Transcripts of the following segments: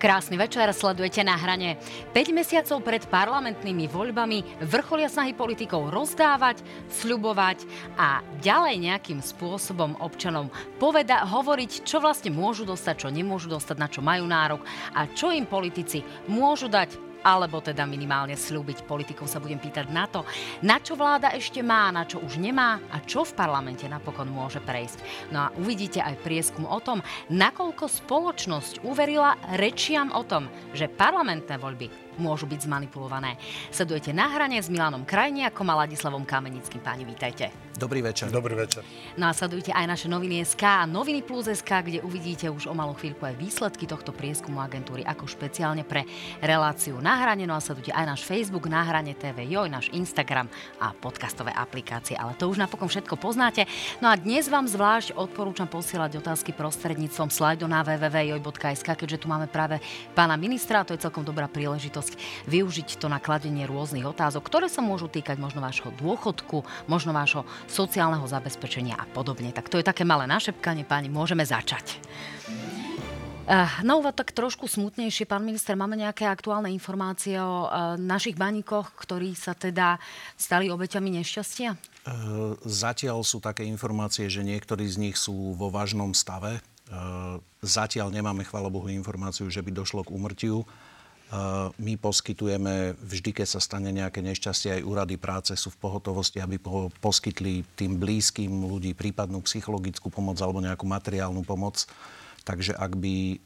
Krásny večer, sledujete na hrane. 5 mesiacov pred parlamentnými voľbami vrcholia snahy politikov rozdávať, sľubovať a ďalej nejakým spôsobom občanom poveda, hovoriť, čo vlastne môžu dostať, čo nemôžu dostať, na čo majú nárok a čo im politici môžu dať alebo teda minimálne slúbiť. Politikov sa budem pýtať na to, na čo vláda ešte má, na čo už nemá a čo v parlamente napokon môže prejsť. No a uvidíte aj prieskum o tom, nakoľko spoločnosť uverila rečiam o tom, že parlamentné voľby môžu byť zmanipulované. Sledujete na hrane s Milanom Krajniakom a Ladislavom Kamenickým. Páni, vítajte. Dobrý večer. Dobrý večer. No a sledujte aj naše noviny SK a noviny plus SK, kde uvidíte už o malú chvíľku aj výsledky tohto prieskumu agentúry ako špeciálne pre reláciu na hrane. No a sledujte aj náš Facebook na hrane TV, joj, náš Instagram a podcastové aplikácie. Ale to už napokon všetko poznáte. No a dnes vám zvlášť odporúčam posielať otázky prostredníctvom slajdu na www.joj.sk, keďže tu máme práve pána ministra, a to je celkom dobrá príležitosť možnosť využiť to na kladenie rôznych otázok, ktoré sa môžu týkať možno vášho dôchodku, možno vášho sociálneho zabezpečenia a podobne. Tak to je také malé našepkanie, páni, môžeme začať. No úvod tak trošku smutnejšie. Pán minister, máme nejaké aktuálne informácie o uh, našich baníkoch, ktorí sa teda stali obeťami nešťastia? Uh, zatiaľ sú také informácie, že niektorí z nich sú vo vážnom stave. Zatiaľ nemáme, chvála Bohu, informáciu, že by došlo k úmrtiu. My poskytujeme vždy, keď sa stane nejaké nešťastie, aj úrady práce sú v pohotovosti, aby poskytli tým blízkym ľudí prípadnú psychologickú pomoc alebo nejakú materiálnu pomoc. Takže ak by e,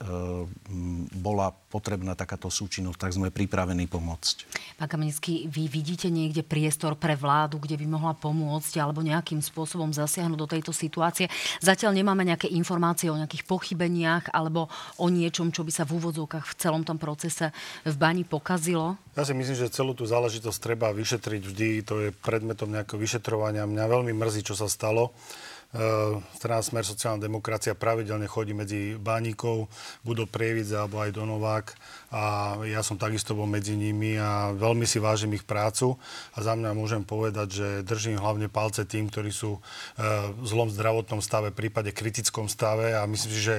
bola potrebná takáto súčinnosť, tak sme pripravení pomôcť. Pán Kamenický, vy vidíte niekde priestor pre vládu, kde by mohla pomôcť alebo nejakým spôsobom zasiahnuť do tejto situácie? Zatiaľ nemáme nejaké informácie o nejakých pochybeniach alebo o niečom, čo by sa v úvodzovkách v celom tom procese v bani pokazilo? Ja si myslím, že celú tú záležitosť treba vyšetriť vždy. To je predmetom nejakého vyšetrovania. Mňa veľmi mrzí, čo sa stalo. Eh, strana Smer sociálna demokracia pravidelne chodí medzi Bánikov, buď do Prievidze alebo aj do Novák a ja som takisto bol medzi nimi a veľmi si vážim ich prácu a za mňa môžem povedať, že držím hlavne palce tým, ktorí sú eh, v zlom zdravotnom stave, prípade kritickom stave a myslím si, že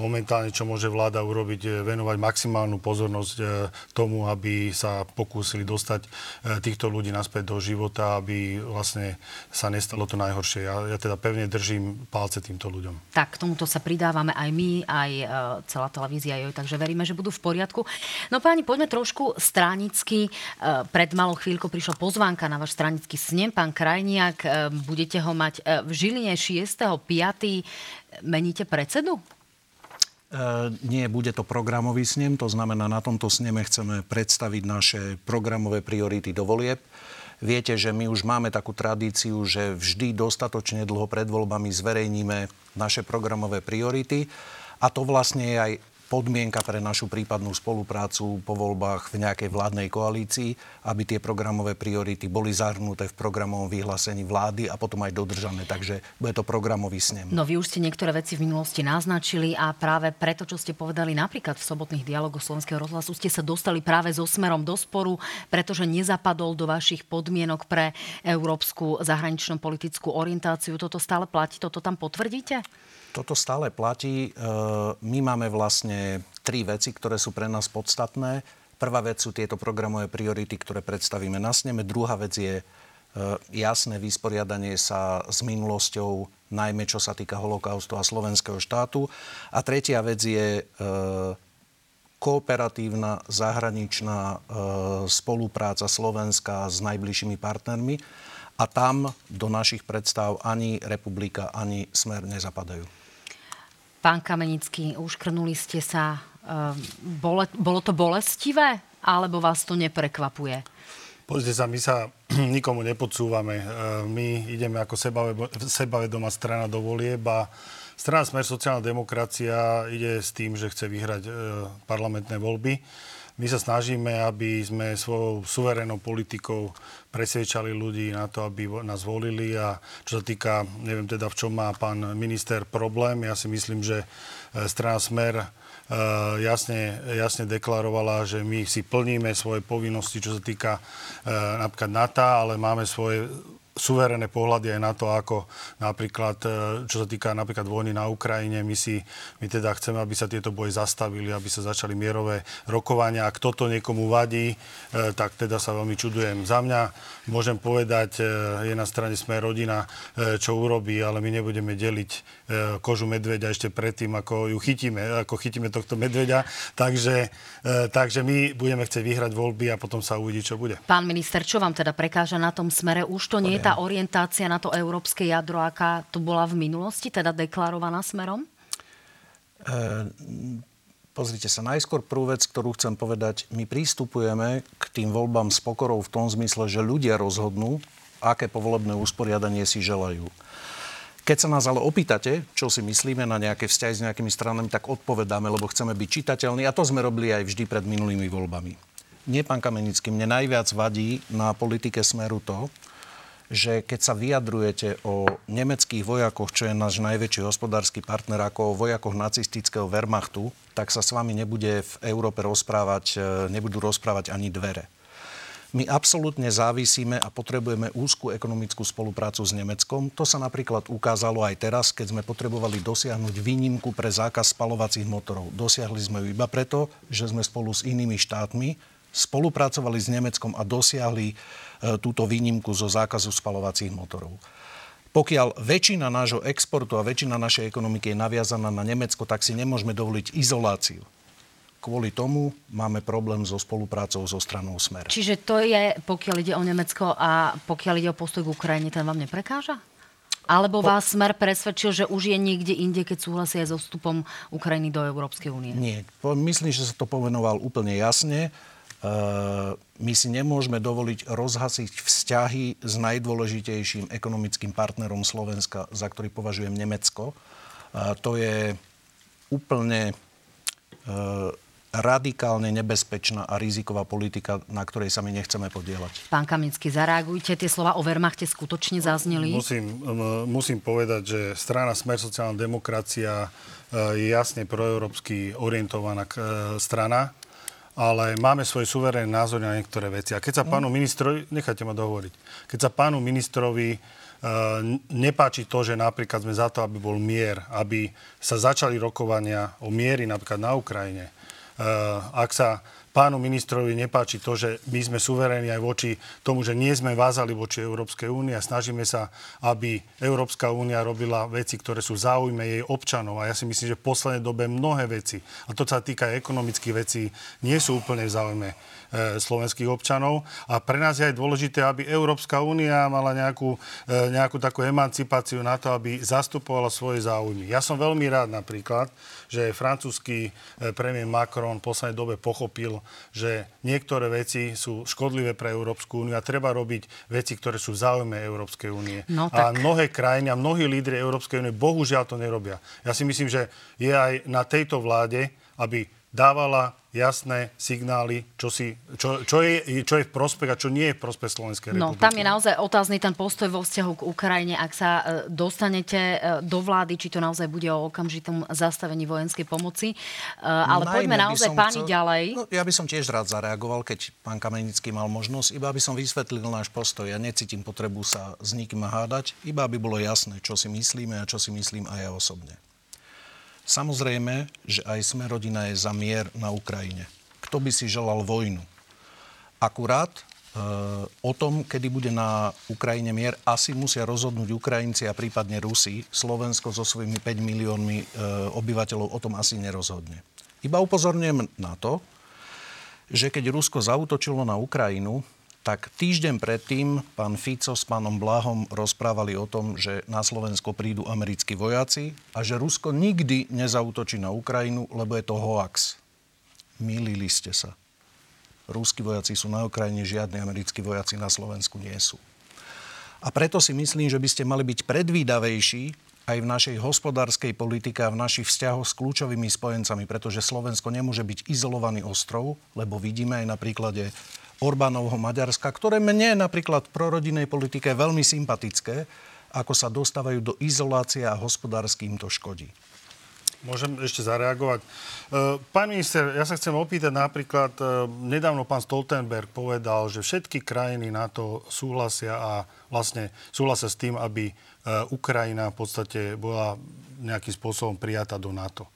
momentálne, čo môže vláda urobiť, venovať maximálnu pozornosť eh, tomu, aby sa pokúsili dostať týchto ľudí naspäť do života, aby vlastne sa nestalo to najhoršie. Ja, ja teda pevne držím palce týmto ľuďom. Tak, k tomuto sa pridávame aj my, aj celá televízia, takže veríme, že budú v poriadku. No páni, poďme trošku stranicky. Uh, pred malou chvíľkou prišla pozvánka na váš stranický snem, pán Krajniak. Uh, budete ho mať uh, v Žiline 6.5. Meníte predsedu? Nie, bude to programový snem, to znamená, na tomto sneme chceme predstaviť naše programové priority do volieb. Viete, že my už máme takú tradíciu, že vždy dostatočne dlho pred voľbami zverejníme naše programové priority. A to vlastne je aj podmienka pre našu prípadnú spoluprácu po voľbách v nejakej vládnej koalícii, aby tie programové priority boli zahrnuté v programovom vyhlásení vlády a potom aj dodržané. Takže bude to programový snem. No vy už ste niektoré veci v minulosti naznačili a práve preto, čo ste povedali napríklad v sobotných dialogoch Slovenského rozhlasu, ste sa dostali práve so smerom do sporu, pretože nezapadol do vašich podmienok pre európsku zahraničnú politickú orientáciu. Toto stále platí? Toto tam potvrdíte? Toto stále platí. E, my máme vlastne tri veci, ktoré sú pre nás podstatné. Prvá vec sú tieto programové priority, ktoré predstavíme na sneme. Druhá vec je e, jasné vysporiadanie sa s minulosťou, najmä čo sa týka holokaustu a slovenského štátu. A tretia vec je e, kooperatívna zahraničná spolupráca Slovenska s najbližšími partnermi. A tam do našich predstav ani republika, ani smer nezapadajú. Pán Kamenický, uškrnuli ste sa. Ehm, bolo, bolo to bolestivé, alebo vás to neprekvapuje? Pozrite sa, my sa nikomu nepodsúvame. Ehm, my ideme ako sebavedomá strana do volieb a strana Smer sociálna demokracia ide s tým, že chce vyhrať ehm, parlamentné voľby. My sa snažíme, aby sme svojou suverénnou politikou presviečali ľudí na to, aby nás volili. A čo sa týka, neviem teda v čom má pán minister problém, ja si myslím, že e, strana Smer e, jasne, jasne deklarovala, že my si plníme svoje povinnosti, čo sa týka e, napríklad NATO, ale máme svoje suverénne pohľady aj na to, ako napríklad, e, čo sa týka napríklad vojny na Ukrajine, my, si, my teda chceme, aby sa tieto boje zastavili, aby sa začali mierové rokovania. Ak toto niekomu vadí, e, tak teda sa veľmi čudujem. Za mňa môžem povedať, je na strane sme rodina, čo urobí, ale my nebudeme deliť kožu medveďa ešte predtým, ako ju chytíme, ako chytíme tohto medveďa. Takže, takže my budeme chcieť vyhrať voľby a potom sa uvidí, čo bude. Pán minister, čo vám teda prekáža na tom smere? Už to nie je tá orientácia na to európske jadro, aká to bola v minulosti, teda deklarovaná smerom? E, pozrite sa, najskôr prvú vec, ktorú chcem povedať, my prístupujeme k tým voľbám s pokorou v tom zmysle, že ľudia rozhodnú, aké povolebné usporiadanie si želajú. Keď sa nás ale opýtate, čo si myslíme na nejaké vzťahy s nejakými stranami, tak odpovedáme, lebo chceme byť čitateľní a to sme robili aj vždy pred minulými voľbami. Nie, pán Kamenický, mne najviac vadí na politike Smeru to, že keď sa vyjadrujete o nemeckých vojakoch, čo je náš najväčší hospodársky partner, ako o vojakoch nacistického Wehrmachtu, tak sa s vami nebude v Európe rozprávať, e, nebudú rozprávať ani dvere. My absolútne závisíme a potrebujeme úzkú ekonomickú spoluprácu s Nemeckom. To sa napríklad ukázalo aj teraz, keď sme potrebovali dosiahnuť výnimku pre zákaz spalovacích motorov. Dosiahli sme ju iba preto, že sme spolu s inými štátmi spolupracovali s Nemeckom a dosiahli túto výnimku zo zákazu spalovacích motorov. Pokiaľ väčšina nášho exportu a väčšina našej ekonomiky je naviazaná na Nemecko, tak si nemôžeme dovoliť izoláciu. Kvôli tomu máme problém so spoluprácou so stranou Smer. Čiže to je, pokiaľ ide o Nemecko a pokiaľ ide o postoj k Ukrajine, ten vám neprekáža? Alebo vás Smer presvedčil, že už je niekde inde, keď súhlasí aj so vstupom Ukrajiny do Európskej únie? Nie. Myslím, že sa to povenoval úplne jasne. Ehm, my si nemôžeme dovoliť rozhasiť vzťahy s najdôležitejším ekonomickým partnerom Slovenska, za ktorý považujem Nemecko. To je úplne ehm, radikálne nebezpečná a riziková politika, na ktorej sa my nechceme podielať. Pán Kaminsky, zareagujte. Tie slova o Wehrmachte skutočne zazneli? Musím, musím povedať, že strana Smer sociálna demokracia je jasne proeurópsky orientovaná strana ale máme svoj suverénny názor na niektoré veci. A keď sa pánu ministrovi, nechajte ma dohovoriť, keď sa pánu ministrovi uh, nepáči to, že napríklad sme za to, aby bol mier, aby sa začali rokovania o miery napríklad na Ukrajine, uh, ak sa pánu ministrovi nepáči to, že my sme suverénni aj voči tomu, že nie sme vázali voči Európskej únie a snažíme sa, aby Európska únia robila veci, ktoré sú záujme jej občanov. A ja si myslím, že v poslednej dobe mnohé veci, a to sa týka aj ekonomických vecí, nie sú úplne v záujme slovenských občanov. A pre nás je aj dôležité, aby Európska únia mala nejakú, e, nejakú takú emancipáciu na to, aby zastupovala svoje záujmy. Ja som veľmi rád napríklad, že francúzsky e, premiér Macron v poslednej dobe pochopil, že niektoré veci sú škodlivé pre Európsku úniu a treba robiť veci, ktoré sú v záujme Európskej únie. No, tak... A mnohé krajiny a mnohí lídry Európskej únie bohužiaľ to nerobia. Ja si myslím, že je aj na tejto vláde, aby dávala jasné signály, čo, si, čo, čo, je, čo je v prospech a čo nie je v prospech Slovenskej no, republiky. No, tam je naozaj otázny ten postoj vo vzťahu k Ukrajine. Ak sa e, dostanete e, do vlády, či to naozaj bude o okamžitom zastavení vojenskej pomoci. E, ale no, poďme naozaj páni chcel, ďalej. No, ja by som tiež rád zareagoval, keď pán Kamenický mal možnosť, iba aby som vysvetlil náš postoj. Ja necítim potrebu sa s nikým hádať, iba aby bolo jasné, čo si myslíme a čo si myslím aj ja osobne. Samozrejme, že aj sme rodina je za mier na Ukrajine. Kto by si želal vojnu? Akurát e, o tom, kedy bude na Ukrajine mier, asi musia rozhodnúť Ukrajinci a prípadne Rusi. Slovensko so svojimi 5 miliónmi e, obyvateľov o tom asi nerozhodne. Iba upozorňujem na to, že keď Rusko zautočilo na Ukrajinu, tak týždeň predtým pán Fico s pánom Blahom rozprávali o tom, že na Slovensko prídu americkí vojaci a že Rusko nikdy nezautočí na Ukrajinu, lebo je to hoax. Milili ste sa. Rúskí vojaci sú na Ukrajine, žiadni americkí vojaci na Slovensku nie sú. A preto si myslím, že by ste mali byť predvídavejší aj v našej hospodárskej politike a v našich vzťahoch s kľúčovými spojencami, pretože Slovensko nemôže byť izolovaný ostrov, lebo vidíme aj na príklade Orbánovho Maďarska, ktoré mne napríklad v prorodinnej politike veľmi sympatické, ako sa dostávajú do izolácie a hospodársky im to škodí. Môžem ešte zareagovať. E, pán minister, ja sa chcem opýtať napríklad, e, nedávno pán Stoltenberg povedal, že všetky krajiny NATO súhlasia a vlastne súhlasia s tým, aby e, Ukrajina v podstate bola nejakým spôsobom prijatá do NATO.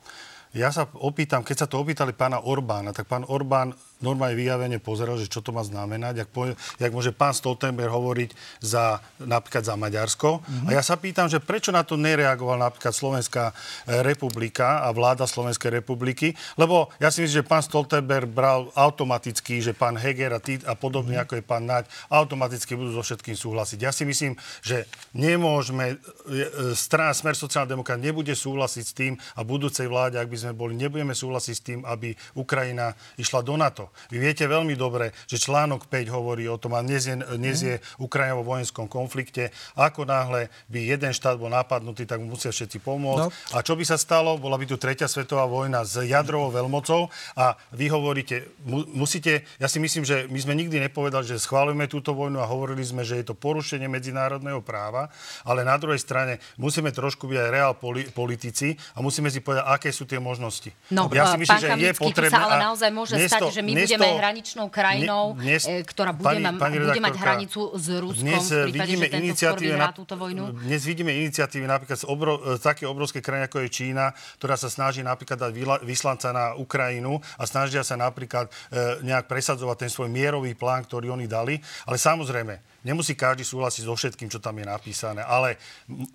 Ja sa opýtam, keď sa to opýtali pána Orbána, tak pán Orbán normálne vyjavene pozeral, že čo to má znamenať, jak, jak môže pán Stoltenberg hovoriť za, napríklad za Maďarsko. Mm-hmm. A ja sa pýtam, že prečo na to nereagoval napríklad Slovenská e, republika a vláda Slovenskej republiky, lebo ja si myslím, že pán Stoltenberg bral automaticky, že pán Heger a, tý, a podobne mm-hmm. ako je pán Naď, automaticky budú so všetkým súhlasiť. Ja si myslím, že nemôžeme, e, e, strana Smer sociálna demokrat nebude súhlasiť s tým a budúcej vláde, ak by sme boli, nebudeme súhlasiť s tým, aby Ukrajina išla do NATO. Vy viete veľmi dobre, že článok 5 hovorí o tom, a dnes je, dnes je Ukrajina vo vojenskom konflikte. Ako náhle by jeden štát bol napadnutý, tak mu musia všetci pomôcť. No. A čo by sa stalo? Bola by tu tretia svetová vojna s jadrovou veľmocou a vy hovoríte, mu, musíte, ja si myslím, že my sme nikdy nepovedali, že schválujeme túto vojnu a hovorili sme, že je to porušenie medzinárodného práva, ale na druhej strane musíme trošku byť aj reál politici a musíme si povedať, aké sú tie možnosti. No, ja si myslím, že je potrebné... sa ale naozaj môže stať, to, že my budeme to, hraničnou krajinou, dnes, e, ktorá bude, pani, pani bude mať hranicu s Ruskom dnes v prípade, vidíme že iniciatívy na, túto vojnu? Dnes vidíme iniciatívy napríklad z obro, e, také obrovské krajiny, ako je Čína, ktorá sa snaží napríklad dať vyslanca na Ukrajinu a snažia sa napríklad e, nejak presadzovať ten svoj mierový plán, ktorý oni dali. Ale samozrejme, Nemusí každý súhlasiť so všetkým, čo tam je napísané, ale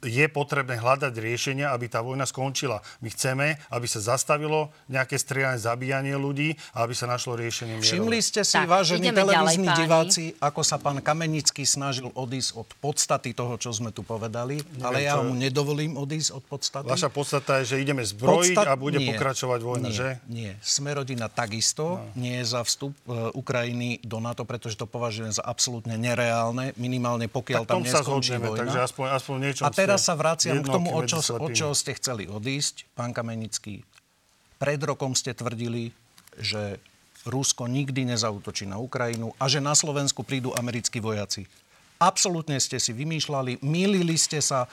je potrebné hľadať riešenia, aby tá vojna skončila. My chceme, aby sa zastavilo nejaké strieľanie, zabíjanie ľudí a aby sa našlo riešenie mierové. Všimli ste si, tak, vážení televízni ďalej, diváci, ako sa pán Kamenický snažil odísť od podstaty toho, čo sme tu povedali, Neviem, ale ja mu nedovolím odísť od podstaty. Vaša podstata je, že ideme zbrojiť Podstat... a bude nie, pokračovať vojna, nie, že? Nie, Smerodina takisto no. nie je za vstup uh, Ukrajiny do NATO, pretože to považujem za absolútne nereálne minimálne, pokiaľ tak tam neskončí sa vojna. Takže aspoň, aspoň niečo A teraz sa vraciam k tomu, o čo, o čo ste chceli odísť. Pán Kamenický, pred rokom ste tvrdili, že Rusko nikdy nezautočí na Ukrajinu a že na Slovensku prídu americkí vojaci. Absolútne ste si vymýšľali, milili ste sa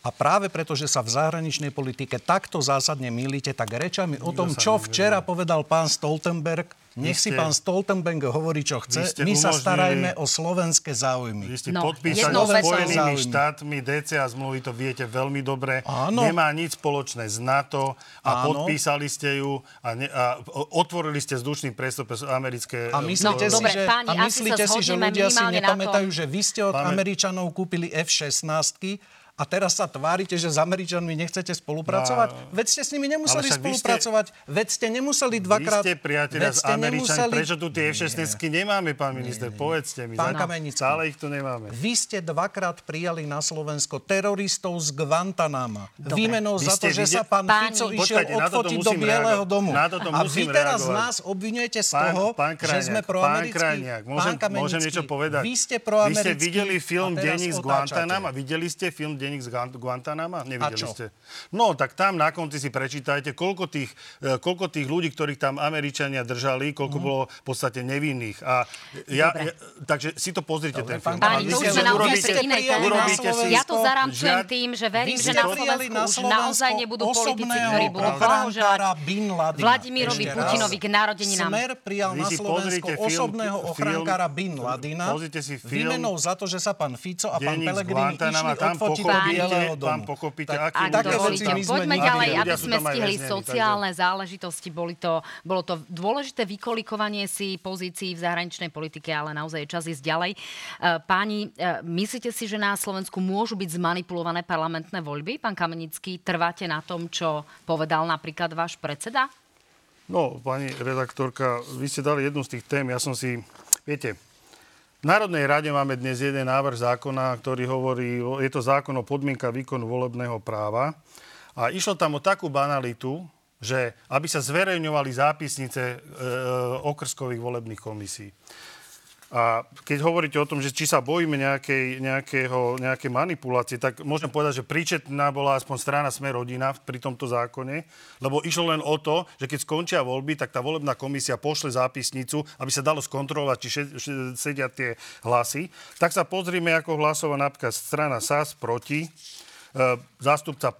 a práve preto, že sa v zahraničnej politike takto zásadne milíte, tak rečami o tom, čo včera povedal pán Stoltenberg, nech ste, si pán Stoltenberg hovorí, čo chce. My sa starajme o slovenské záujmy. Vy ste no, podpísali s Spojenými štátmi DCA zmluvy, to viete veľmi dobre. Áno. Nemá nič spoločné s NATO a Áno. podpísali ste ju a, ne, a otvorili ste vzdušný priestor pre americké... A myslíte, no, si, dobre, že, páni, a myslíte si, že ľudia si nepamätajú, že vy ste od. Američanov kúpili F-16 a teraz sa tvárite, že s Američanmi nechcete spolupracovať? No, veď ste s nimi nemuseli spolupracovať. Ste, veď ste nemuseli dvakrát... Vy ste priateľa s Američanmi. Nemuseli... Prečo tu tie F-16 nemáme, pán minister? Nie, nie. Povedzte mi. Pán Kamenický, stále ich tu nemáme. Vy ste dvakrát prijali na Slovensko teroristov z Guantanama. Dobre. Výmenou za to, že videl... sa pán Páni. Fico išiel Počkajte, odfotiť do Bieleho domu. Na toto a vy teraz reagovať. nás obvinujete z toho, pán, pán Krajniak, že sme proamerickí. Pán Krajniak, môžem, môžem niečo povedať. Vy ste proamerickí. Vy ste videli film Denník z Guantanama? Videli ste film Denník z Guantanama? Nevideli ste? No, tak tam na konci si prečítajte, koľko tých, e, koľko tých ľudí, ktorých tam Američania držali, koľko mm. bolo v podstate nevinných. A ja, ja, takže si to pozrite, Dobre, ten film. Páni, to už na urobíte, urobíte si... Ja to zaramčujem tým, že verím, že na Slovensku už naozaj nebudú politici, ktorí budú blahoželať Vladimirovi Putinovi k narodeninám. Smer prijal na Slovensku osobného ochrankára Bin Ladina. Výmenou za to, že sa pán Fico a pán Pelegrini išli odfotiť do Bieleho domu tam pochopíte, tak, aký... Také veci my sme Poďme ďalej, aby sme stihli sociálne takže... záležitosti. Boli to, bolo to dôležité vykolikovanie si pozícií v zahraničnej politike, ale naozaj je čas ísť ďalej. E, páni, e, myslíte si, že na Slovensku môžu byť zmanipulované parlamentné voľby? Pán Kamenický, trváte na tom, čo povedal napríklad váš predseda? No, pani redaktorka, vy ste dali jednu z tých tém. Ja som si, viete, v Národnej rade máme dnes jeden návrh zákona, ktorý hovorí, je to zákon o podmienka výkonu volebného práva. A išlo tam o takú banalitu, že aby sa zverejňovali zápisnice e, e okrskových volebných komisí. A keď hovoríte o tom, že či sa bojíme nejakej, nejakého, nejaké manipulácie, tak môžem povedať, že príčetná bola aspoň strana Sme rodina pri tomto zákone, lebo išlo len o to, že keď skončia voľby, tak tá volebná komisia pošle zápisnicu, aby sa dalo skontrolovať, či še, še, sedia tie hlasy. Tak sa pozrime, ako hlasovala napríklad strana SAS proti, zástupca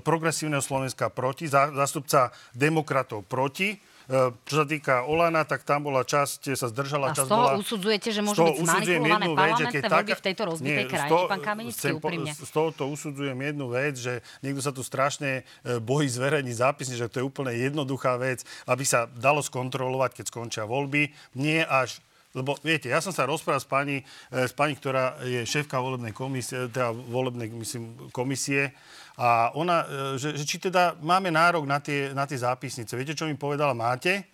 progresívneho Slovenska proti, zástupca demokratov proti E, čo sa týka Olana, tak tam bola časť, sa zdržala, a časť z toho bola... usudzujete, že môžu byť zmanipulované parlamentné voľby v tejto rozbitej krajine, pán Kamenický, úprimne? Z tohoto usudzujem jednu vec, že niekto sa tu strašne e, bojí zverejniť zápisne, že to je úplne jednoduchá vec, aby sa dalo skontrolovať, keď skončia voľby. Nie až lebo viete, ja som sa rozprával s pani, e, s pani ktorá je šéfka volebnej komisie, teda volebnej myslím, komisie a ona, e, že, že či teda máme nárok na tie, na tie zápisnice. Viete, čo mi povedala? Máte?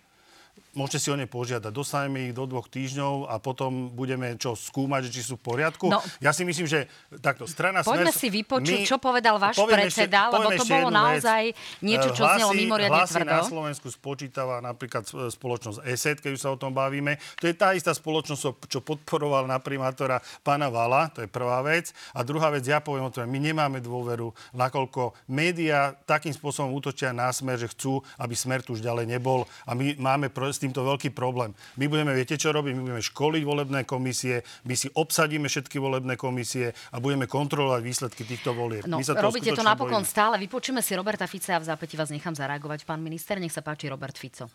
Môžete si o ne požiadať. Dostaneme ich do dvoch týždňov a potom budeme čo skúmať, či sú v poriadku. No, ja si myslím, že takto strana Poďme Smer, si vypočuť, my, čo povedal váš predseda, ešte, lebo to bolo naozaj vec. niečo, čo hlasy, znelo mimoriadne hlasy tvrdo. na Slovensku spočítava napríklad spoločnosť ESET, keď už sa o tom bavíme. To je tá istá spoločnosť, čo podporoval na primátora pána Vala, to je prvá vec. A druhá vec, ja poviem o tom, my nemáme dôveru, nakoľko médiá takým spôsobom útočia na smer, že chcú, aby smer tu už ďalej nebol. A my máme s týmto veľký problém. My budeme, viete čo robiť? My budeme školiť volebné komisie, my si obsadíme všetky volebné komisie a budeme kontrolovať výsledky týchto volieb. No, my sa robíte to napokon bojíme. stále. Vypočujeme si Roberta Fica a v zápäti vás nechám zareagovať. Pán minister, nech sa páči Robert Fico.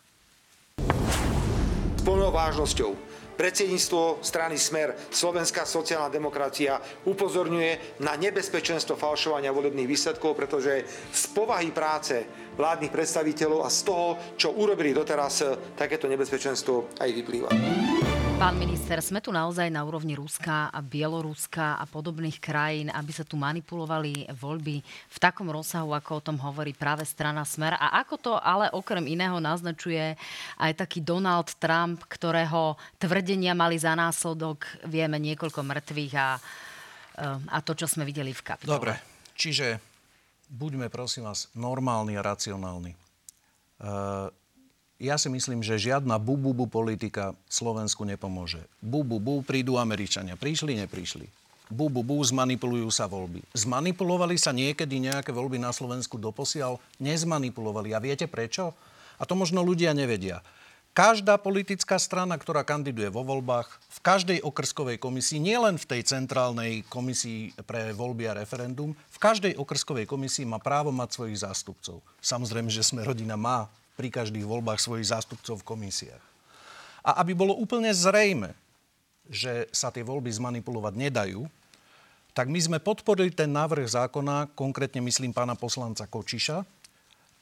S plnou vážnosťou Predsedníctvo strany Smer, Slovenská sociálna demokracia upozorňuje na nebezpečenstvo falšovania volebných výsledkov, pretože z povahy práce vládnych predstaviteľov a z toho, čo urobili doteraz, takéto nebezpečenstvo aj vyplýva. Pán minister, sme tu naozaj na úrovni Ruska a Bieloruska a podobných krajín, aby sa tu manipulovali voľby v takom rozsahu, ako o tom hovorí práve strana Smer. A ako to ale okrem iného naznačuje aj taký Donald Trump, ktorého tvrdenia mali za následok, vieme, niekoľko mŕtvych a, a to, čo sme videli v kapitole. Dobre, čiže buďme prosím vás normálni a racionálni. Uh, ja si myslím, že žiadna bu-bu-bu politika Slovensku nepomôže. Bu-bu-bu, prídu Američania. Prišli, neprišli. Bu-bu-bu, zmanipulujú sa voľby. Zmanipulovali sa niekedy nejaké voľby na Slovensku doposiaľ? Nezmanipulovali. A viete prečo? A to možno ľudia nevedia. Každá politická strana, ktorá kandiduje vo voľbách, v každej okrskovej komisii, nielen v tej centrálnej komisii pre voľby a referendum, v každej okrskovej komisii má právo mať svojich zástupcov. Samozrejme, že sme rodina má pri každých voľbách svojich zástupcov v komisiách. A aby bolo úplne zrejme, že sa tie voľby zmanipulovať nedajú, tak my sme podporili ten návrh zákona, konkrétne myslím pána poslanca Kočiša,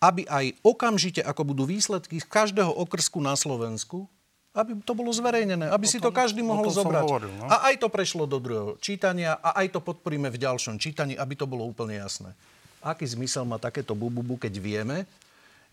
aby aj okamžite, ako budú výsledky z každého okrsku na Slovensku, aby to bolo zverejnené, aby si tom, to každý mohol zobrať. Hovoril, no? A aj to prešlo do druhého čítania a aj to podporíme v ďalšom čítaní, aby to bolo úplne jasné. Aký zmysel má takéto bububu, keď vieme,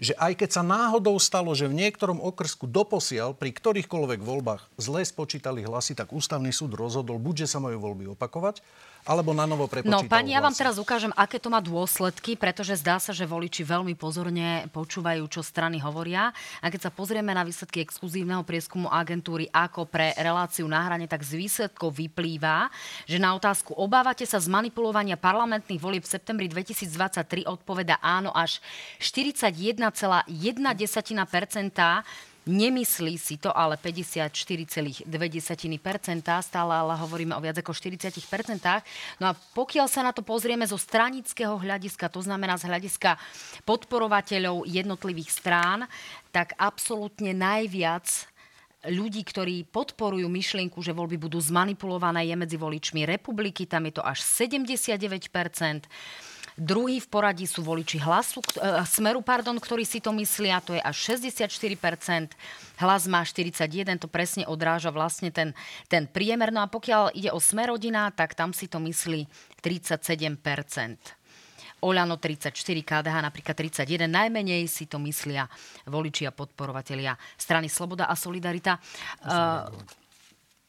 že aj keď sa náhodou stalo, že v niektorom okrsku doposiaľ pri ktorýchkoľvek voľbách zle spočítali hlasy, tak ústavný súd rozhodol buď, že sa majú voľby opakovať, alebo na novo prepočítal No, pani, ja vám teraz ukážem, aké to má dôsledky, pretože zdá sa, že voliči veľmi pozorne počúvajú, čo strany hovoria. A keď sa pozrieme na výsledky exkluzívneho prieskumu agentúry ako pre reláciu na hrane, tak z výsledkov vyplýva, že na otázku obávate sa z manipulovania parlamentných volieb v septembri 2023 odpoveda áno až 41,1%. Nemyslí si to ale 54,2%, stále ale hovoríme o viac ako 40%. No a pokiaľ sa na to pozrieme zo stranického hľadiska, to znamená z hľadiska podporovateľov jednotlivých strán, tak absolútne najviac ľudí, ktorí podporujú myšlienku, že voľby budú zmanipulované, je medzi voličmi republiky, tam je to až 79 Druhý v poradí sú voliči hlasu, e, Smeru, pardon, ktorí si to myslia, to je až 64%. Hlas má 41, to presne odráža vlastne ten, ten priemer. No a pokiaľ ide o Smerodina, tak tam si to myslí 37%. Oľano 34, KDH napríklad 31. Najmenej si to myslia voliči a podporovatelia strany Sloboda a Solidarita. Uh,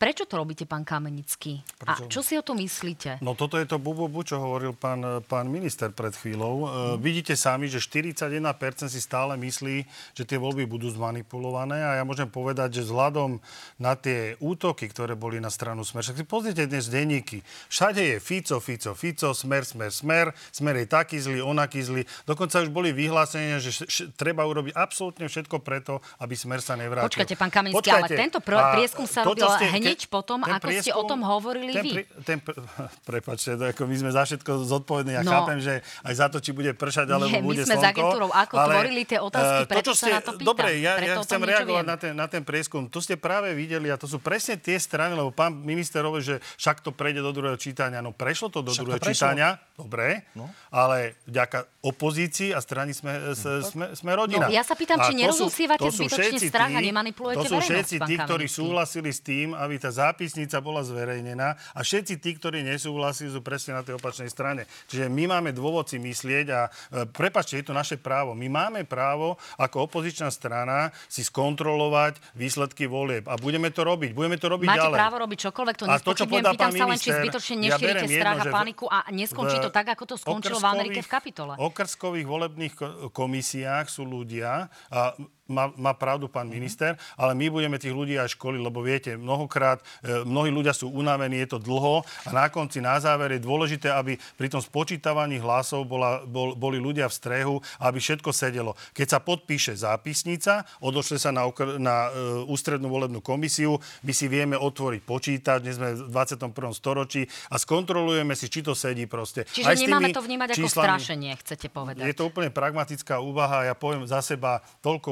Prečo to robíte, pán Kamenický? Prečo? A čo si o to myslíte? No toto je to bububu, čo hovoril pán, pán minister pred chvíľou. Hmm. E, vidíte sami, že 41% si stále myslí, že tie voľby budú zmanipulované a ja môžem povedať, že vzhľadom na tie útoky, ktoré boli na stranu Smer, však si pozrite dnes denníky. Všade je Fico, Fico, Fico, Smer, Smer, Smer, Smer je taký zlý, onaký zlý. Dokonca už boli vyhlásenia, že š- š- treba urobiť absolútne všetko preto, aby Smer sa nevrátil. Počkajte, pán Kamenický, Počkajte, ale tento pr- prieskum sa robil hneď byť potom, ako prieskum, ste o tom hovorili ten, vy. Ten, prepačte, to ako my sme za všetko zodpovední. Ja no. chápem, že aj za to, či bude pršať, alebo Nie, bude my sme slnko, s agentúrou ako ale, tvorili tie otázky, prečo to, sa ste, na to pýtam. Dobre, ja, ja chcem reagovať na ten, na ten prieskum. Tu ste práve videli, a to sú presne tie strany, lebo pán minister hovorí, že však to prejde do druhého čítania. No prešlo to do však druhého čítania, dobre, no. ale vďaka opozícii a strany sme, no, sme, sme rodina. No, ja sa pýtam, či nerozosívate zbytočne strach a nemanipulujete To sú všetci tí, ktorí súhlasili s tým, aby tá zápisnica bola zverejnená a všetci tí, ktorí nesúhlasili, sú presne na tej opačnej strane. Čiže my máme dôvod si myslieť a e, prepačte, je to naše právo. My máme právo ako opozičná strana si skontrolovať výsledky volieb a budeme to robiť. Budeme to robiť Máte ďalej. právo robiť čokoľvek, to nespočíbujem. Pýtam sa len, či zbytočne nešírite ja strach a paniku a neskončí to tak, ako to skončilo v Amerike v kapitole. V okrskových volebných komisiách sú ľudia, a má, má pravdu pán minister, ale my budeme tých ľudí aj školiť, lebo viete, mnohokrát e, mnohí ľudia sú unavení, je to dlho a na konci, na záver je dôležité, aby pri tom spočítavaní hlasov bola, bol, boli ľudia v strehu, aby všetko sedelo. Keď sa podpíše zápisnica, odošle sa na, okr- na e, ústrednú volebnú komisiu, my si vieme otvoriť počítač, dnes sme v 21. storočí a skontrolujeme si, či to sedí proste. Čiže aj nemáme to vnímať číslami. ako strašenie, chcete povedať. Je to úplne pragmatická úvaha. Ja poviem za seba toľko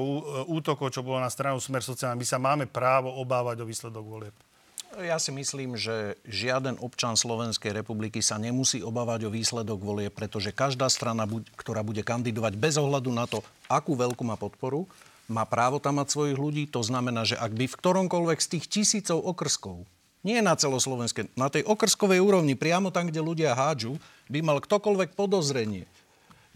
útokov, čo bolo na stranu Smer sociálna. My sa máme právo obávať o výsledok volieb. Ja si myslím, že žiaden občan Slovenskej republiky sa nemusí obávať o výsledok volie, pretože každá strana, ktorá bude kandidovať bez ohľadu na to, akú veľkú má podporu, má právo tam mať svojich ľudí. To znamená, že ak by v ktoromkoľvek z tých tisícov okrskov, nie na celoslovenskej, na tej okrskovej úrovni, priamo tam, kde ľudia hádžu, by mal ktokoľvek podozrenie,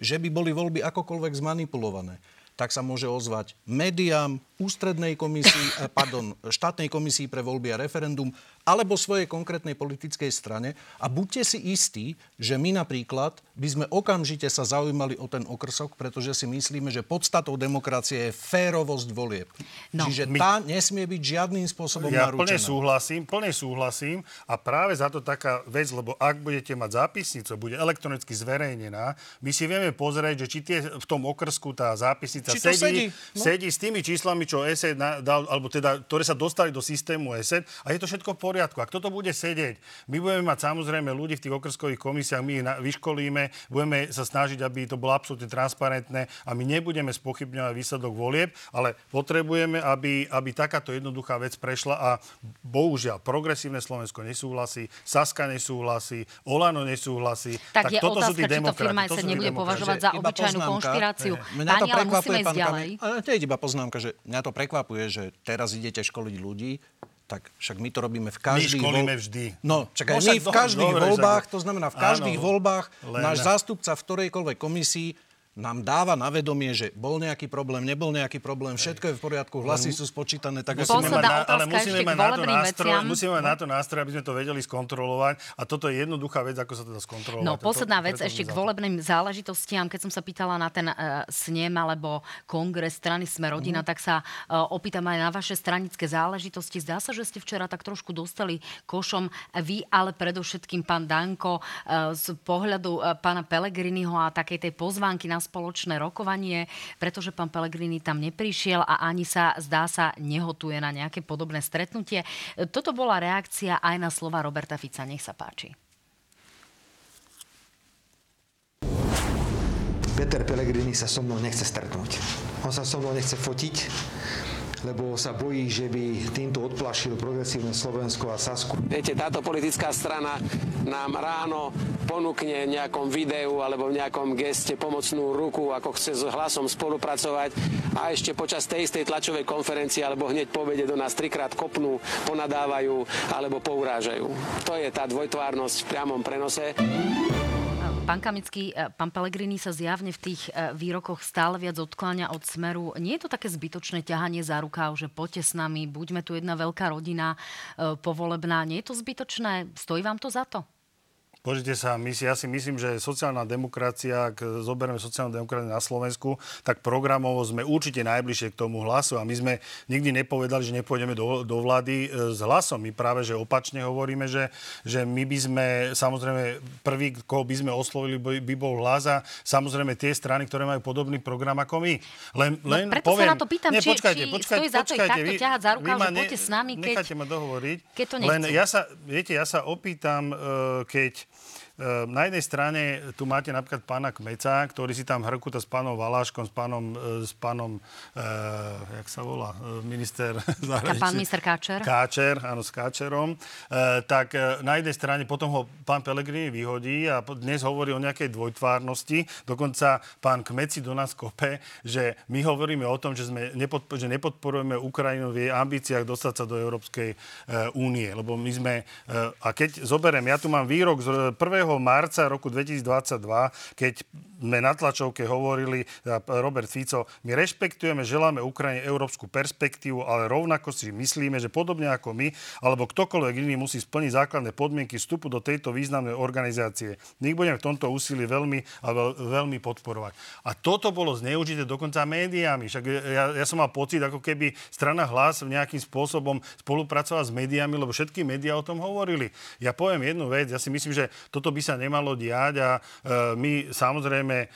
že by boli voľby akokoľvek zmanipulované, tak sa môže ozvať médiám, ústrednej komisii, eh, pardon, štátnej komisii pre voľby a referendum alebo svojej konkrétnej politickej strane a buďte si istí, že my napríklad by sme okamžite sa zaujímali o ten okrsok, pretože si myslíme, že podstatou demokracie je férovosť volieb. No, Čiže my... tá nesmie byť žiadnym spôsobom ja narúčená. plne súhlasím, plne súhlasím a práve za to taká vec, lebo ak budete mať zápisnicu, bude elektronicky zverejnená, my si vieme pozrieť, že či tie v tom okrsku tá zápisnica sedí, sedí? No? sedí s tými číslami, čo ESET dal, alebo teda, ktoré sa dostali do systému ESET a je to všetko v poriadku. A kto to bude sedieť? My budeme mať samozrejme ľudí v tých okrskových komisiách, my ich vyškolíme, budeme sa snažiť, aby to bolo absolútne transparentné a my nebudeme spochybňovať výsledok volieb, ale potrebujeme, aby, aby takáto jednoduchá vec prešla a bohužiaľ progresívne Slovensko nesúhlasí, Saska nesúhlasí, Olano nesúhlasí. Tak, tak je toto otázka, sú tí či to firma to nebude považovať za obyčajnú konšpiráciu. Mňa to ale musíme ísť ďalej. Ale to je iba poznámka, že mňa to prekvapuje, že teraz idete školiť ľudí, tak však my to robíme v každých... My školíme vždy. No, čakaj, no, my v každých dobre, voľbách, to znamená v každých áno, voľbách, len... náš zástupca v ktorejkoľvek komisii nám dáva na vedomie, že bol nejaký problém, nebol nejaký problém, všetko je v poriadku, hlasy sú spočítané. Tak musíme mať na, ale musíme mať na to nástroj, musíme mať na to nástroj, aby sme to vedeli skontrolovať. A toto je jednoduchá vec, ako sa to dá skontrolovať. No, posledná vec ešte k volebným záležitostiam. Keď som sa pýtala na ten uh, snem alebo kongres strany Sme rodina, mm. tak sa uh, opýtam aj na vaše stranické záležitosti. Zdá sa, že ste včera tak trošku dostali košom vy, ale predovšetkým pán Danko uh, z pohľadu uh, pána Pelegriniho a takej tej pozvánky na spoločné rokovanie, pretože pán Pellegrini tam neprišiel a ani sa, zdá sa, nehotuje na nejaké podobné stretnutie. Toto bola reakcia aj na slova Roberta Fica. Nech sa páči. Peter Pellegrini sa so mnou nechce stretnúť. On sa so mnou nechce fotiť lebo sa bojí, že by týmto odplašil progresívne Slovensko a Sasku. Viete, táto politická strana nám ráno ponúkne v nejakom videu alebo v nejakom geste pomocnú ruku, ako chce s hlasom spolupracovať a ešte počas tej istej tlačovej konferencie alebo hneď povede do nás trikrát kopnú, ponadávajú alebo pourážajú. To je tá dvojtvárnosť v priamom prenose. Pán Kamický, e, pán Pelegrini sa zjavne v tých e, výrokoch stále viac odkláňa od smeru. Nie je to také zbytočné ťahanie za rukáv, že poďte s nami, buďme tu jedna veľká rodina e, povolebná. Nie je to zbytočné? Stojí vám to za to? Pozrite sa, my si, ja si myslím, že sociálna demokracia, ak zoberieme sociálnu demokraciu na Slovensku, tak programovo sme určite najbližšie k tomu hlasu a my sme nikdy nepovedali, že nepôjdeme do, do vlády e, s hlasom. My práve, že opačne hovoríme, že, že my by sme, samozrejme, prvý, koho by sme oslovili, by, by bol hlas a samozrejme tie strany, ktoré majú podobný program ako my. Len, no, len no, preto poviem, sa na to pýtam, nie, či, počkajte, či počkajte, stojí za to počkajte, takto vy, ťahať za rukav, že poďte s nami, keď... Necháte ma dohovoriť. Keď to nechcú. Len ja sa, viete, ja sa opýtam, e, keď na jednej strane tu máte napríklad pána Kmeca, ktorý si tam hrkuta s pánom Valáškom, s pánom, e, s pánom e, jak sa volá, e, minister zahraničí. Pán minister Káčer. Káčer, áno, s Káčerom. E, tak e, na jednej strane potom ho pán Pelegrini vyhodí a dnes hovorí o nejakej dvojtvárnosti. Dokonca pán Kmeci do nás kope, že my hovoríme o tom, že, sme nepodpo- že nepodporujeme Ukrajinu v jej ambíciách dostať sa do Európskej únie. Lebo my sme, a keď zoberiem, ja tu mám výrok z prvého marca roku 2022, keď sme na tlačovke hovorili, Robert Fico, my rešpektujeme, želáme Ukrajine európsku perspektívu, ale rovnako si myslíme, že podobne ako my, alebo ktokoľvek iný musí splniť základné podmienky vstupu do tejto významnej organizácie. My budeme v tomto úsilí veľmi veľmi podporovať. A toto bolo zneužité dokonca médiami. Však ja, ja som mal pocit, ako keby strana hlas nejakým spôsobom spolupracovala s médiami, lebo všetky médiá o tom hovorili. Ja poviem jednu vec, ja si myslím, že toto by sa nemalo diať a e, my samozrejme e,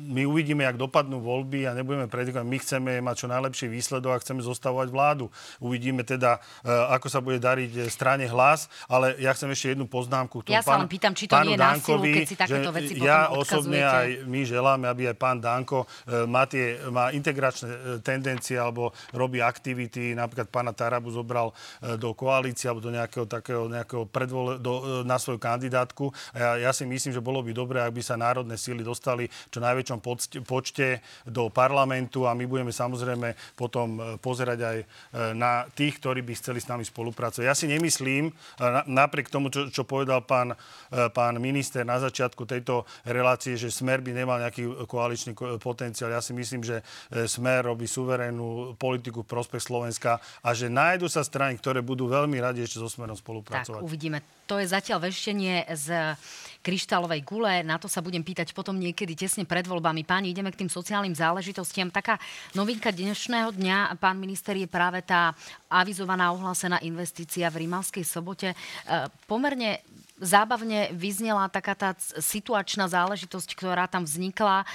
my uvidíme, jak dopadnú voľby a nebudeme predikovať. My chceme mať čo najlepší výsledok a chceme zostavovať vládu. Uvidíme teda, e, ako sa bude dariť strane hlas, ale ja chcem ešte jednu poznámku. Ja sa len pýtam, či to nie je Dankovi, keď si takéto veci Ja osobne aj my želáme, aby aj pán Danko má, tie, má integračné tendencie alebo robí aktivity. Napríklad pána Tarabu zobral do koalície alebo do nejakého takého nejakého predvole, do, na svoju kandidátku. A ja, ja si myslím, že bolo by dobré, ak by sa národné síly dostali čo najväčšom počte do parlamentu a my budeme samozrejme potom e, pozerať aj e, na tých, ktorí by chceli s nami spolupracovať. Ja si nemyslím, e, napriek tomu, čo, čo povedal pán, pán minister na začiatku tejto relácie, že Smer by nemal nejaký koaličný potenciál. Ja si myslím, že Smer robí suverénnu politiku v prospech Slovenska a že nájdu sa strany, ktoré budú veľmi radi ešte so Smerom spolupracovať. Tak, uvidíme to je zatiaľ veštenie z kryštálovej gule. Na to sa budem pýtať potom niekedy tesne pred voľbami. Páni, ideme k tým sociálnym záležitostiam. Taká novinka dnešného dňa, pán minister, je práve tá avizovaná ohlásená investícia v Rimavskej sobote. E, pomerne zábavne vyznela taká tá situačná záležitosť, ktorá tam vznikla, e,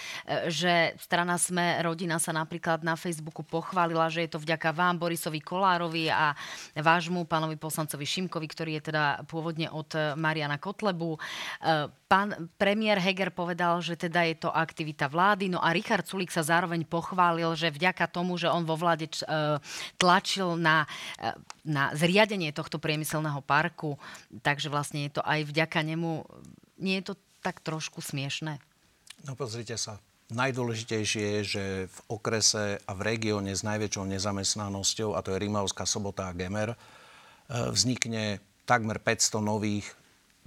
že strana Sme rodina sa napríklad na Facebooku pochválila, že je to vďaka vám, Borisovi Kolárovi a vášmu pánovi poslancovi Šimkovi, ktorý je teda pôvodne od Mariana Kotlebu. E, pán premiér Heger povedal, že teda je to aktivita vlády, no a Richard Sulik sa zároveň pochválil, že vďaka tomu, že on vo vláde e, tlačil na, na zriadenie tohto priemyselného parku, takže vlastne je to aj vďaka nemu. Nie je to tak trošku smiešné? No pozrite sa. Najdôležitejšie je, že v okrese a v regióne s najväčšou nezamestnanosťou, a to je Rimavská sobota a Gemer, e, vznikne takmer 500 nových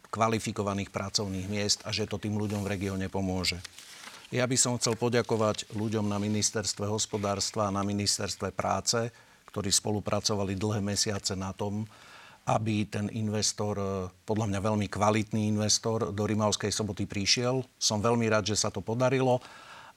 kvalifikovaných pracovných miest a že to tým ľuďom v regióne pomôže. Ja by som chcel poďakovať ľuďom na ministerstve hospodárstva a na ministerstve práce, ktorí spolupracovali dlhé mesiace na tom, aby ten investor, e, podľa mňa veľmi kvalitný investor, do Rimavskej soboty prišiel. Som veľmi rád, že sa to podarilo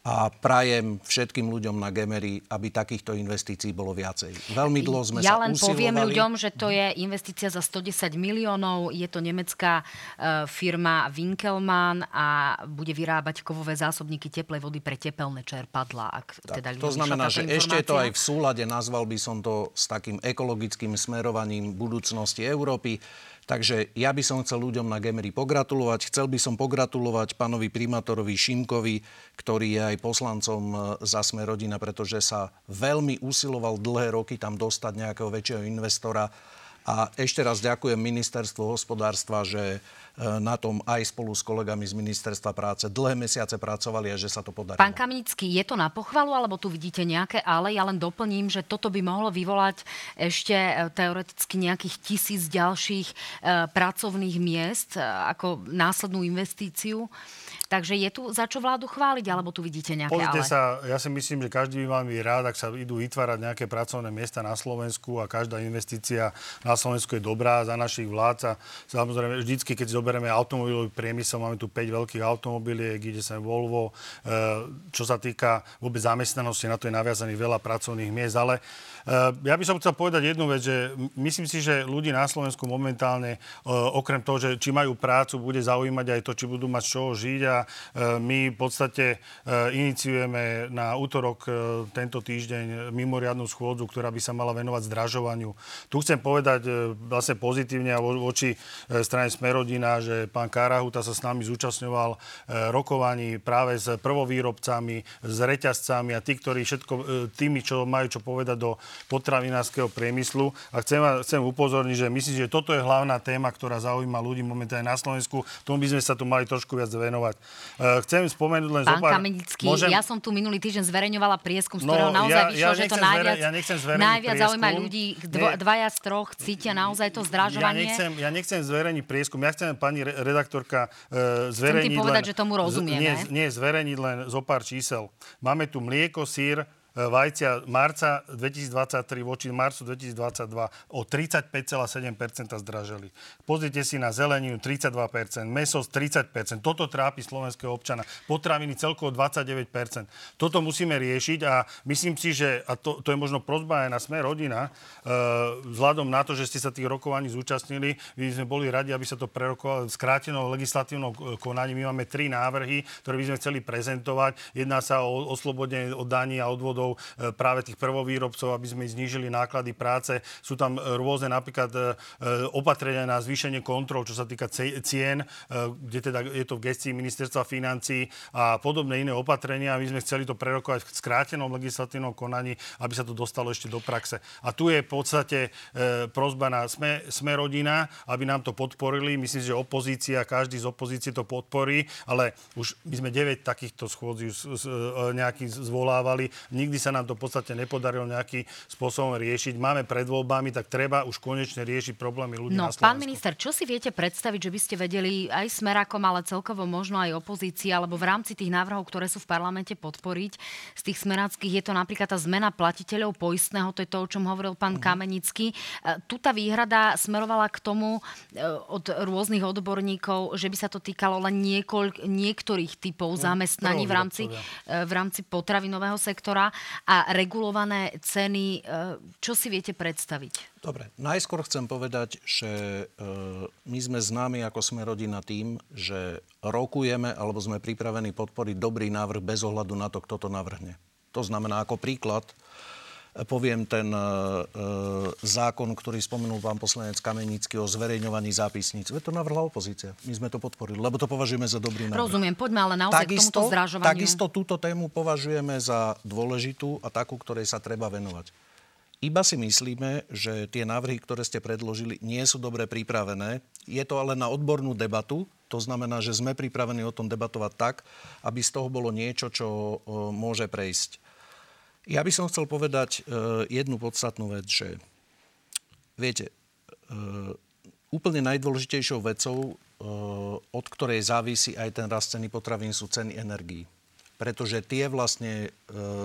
a prajem všetkým ľuďom na Gemery, aby takýchto investícií bolo viacej. Veľmi dlho sme ja sa len usilovali. poviem ľuďom, že to je investícia za 110 miliónov. Je to nemecká uh, firma Winkelmann a bude vyrábať kovové zásobníky teplej vody pre tepelné čerpadla. Ak tak, teda to znamená, že ešte je to aj v súlade, nazval by som to s takým ekologickým smerovaním budúcnosti Európy. Takže ja by som chcel ľuďom na Gemery pogratulovať. Chcel by som pogratulovať pánovi primátorovi Šimkovi, ktorý je aj poslancom e, za Sme rodina, pretože sa veľmi usiloval dlhé roky tam dostať nejakého väčšieho investora. A ešte raz ďakujem ministerstvu hospodárstva, že E, na tom aj spolu s kolegami z Ministerstva práce dlhé mesiace pracovali a že sa to podarilo. Pán Kamenický, je to na pochvalu, alebo tu vidíte nejaké ale? Ja len doplním, že toto by mohlo vyvolať ešte e, teoreticky nejakých tisíc ďalších e, pracovných miest ako následnú investíciu. Takže je tu za čo vládu chváliť, alebo tu vidíte nejaké Pozrite ale? sa, ja si myslím, že každý by mal byť rád, ak sa idú vytvárať nejaké pracovné miesta na Slovensku a každá investícia na Slovensku je dobrá za našich vlád. A samozrejme, vždycky, keď zoberieme automobilový priemysel, máme tu 5 veľkých automobiliek, ide sa Volvo. Čo sa týka vôbec zamestnanosti, na to je naviazaných veľa pracovných miest, ale Eh, ja by som chcel povedať jednu vec, že myslím si, že ľudí na Slovensku momentálne, eh, okrem toho, že či majú prácu, bude zaujímať aj to, či budú mať z čoho žiť a eh, my v podstate iniciujeme na útorok tento týždeň mimoriadnú schôdzu, ktorá by sa mala venovať zdražovaniu. Tu chcem povedať vlastne pozitívne voči strane Smerodina, že pán Karahuta sa s nami zúčastňoval rokovaní práve s prvovýrobcami, s reťazcami a tí, ktorí všetko, tými, čo majú čo povedať do potravinárskeho priemyslu. A chcem, chcem upozorniť, že myslím, že toto je hlavná téma, ktorá zaujíma ľudí momentálne na Slovensku. Tomu by sme sa tu mali trošku viac venovať. E, chcem spomenúť len Pán zopár... Kamenický, môžem... ja som tu minulý týždeň zverejňovala prieskum, z ktorého no, naozaj ja, vyšlo, ja že to najviac, ja najviac zaujíma ľudí. Dvo, dvaja z troch cítia naozaj to zdražovanie. Ja nechcem, ja nechcem zverejniť prieskum. Ja chcem pani redaktorka uh, zverejniť chcem ti povedať, len, že tomu rozumieme. Nie, nie zverejniť len zo pár čísel. Máme tu mlieko, sír, E, vajcia marca 2023 voči marcu 2022 o 35,7% zdraželi. Pozrite si na zeleninu 32%, meso 30%. Toto trápi slovenského občana. Potraviny celkovo 29%. Toto musíme riešiť a myslím si, že, a to, to je možno prozba aj na sme rodina, e, vzhľadom na to, že ste sa tých rokovaní zúčastnili, my sme boli radi, aby sa to prerokovalo skrátenou legislatívnou konaní. My máme tri návrhy, ktoré by sme chceli prezentovať. Jedná sa o oslobodenie od daní a odvodov nákladov e, práve tých prvovýrobcov, aby sme znížili náklady práce. Sú tam e, rôzne napríklad e, opatrenia na zvýšenie kontrol, čo sa týka cien, kde teda je to v gestii ministerstva financí a podobné iné opatrenia. My sme chceli to prerokovať v skrátenom legislatívnom konaní, aby sa to dostalo ešte do praxe. A tu je v podstate prozba na sme, sme rodina, aby nám to podporili. Myslím, že opozícia, každý z opozície to podporí, ale už my sme 9 takýchto schôdzí nejakých zvolávali. Nikdy nikdy sa nám to v podstate nepodarilo nejaký spôsobom riešiť. Máme pred voľbami, tak treba už konečne riešiť problémy ľudí no, na Slovensku. Pán minister, čo si viete predstaviť, že by ste vedeli aj smerakom, ale celkovo možno aj opozícii, alebo v rámci tých návrhov, ktoré sú v parlamente podporiť z tých smeráckých, je to napríklad tá zmena platiteľov poistného, to je to, o čom hovoril pán uh-huh. Kamenický. E, tu tá výhrada smerovala k tomu e, od rôznych odborníkov, že by sa to týkalo len niekoľ, niektorých typov no, zamestnaní v rámci, e, v rámci potravinového sektora a regulované ceny. E, čo si viete predstaviť? Dobre, najskôr chcem povedať, že e, my sme známi ako sme rodina tým, že rokujeme alebo sme pripravení podporiť dobrý návrh bez ohľadu na to, kto to navrhne. To znamená, ako príklad, poviem ten e, e, zákon, ktorý spomenul pán poslanec Kamenický o zverejňovaní zápisníc. Veď to navrhla opozícia. My sme to podporili, lebo to považujeme za dobrý návrh. Rozumiem, poďme ale naozaj takisto, k tomuto zdražovaniu. Takisto túto tému považujeme za dôležitú a takú, ktorej sa treba venovať. Iba si myslíme, že tie návrhy, ktoré ste predložili, nie sú dobre pripravené. Je to ale na odbornú debatu. To znamená, že sme pripravení o tom debatovať tak, aby z toho bolo niečo, čo môže prejsť. Ja by som chcel povedať uh, jednu podstatnú vec, že viete, uh, úplne najdôležitejšou vecou, uh, od ktorej závisí aj ten rast ceny potravín, sú ceny energií. Pretože tie vlastne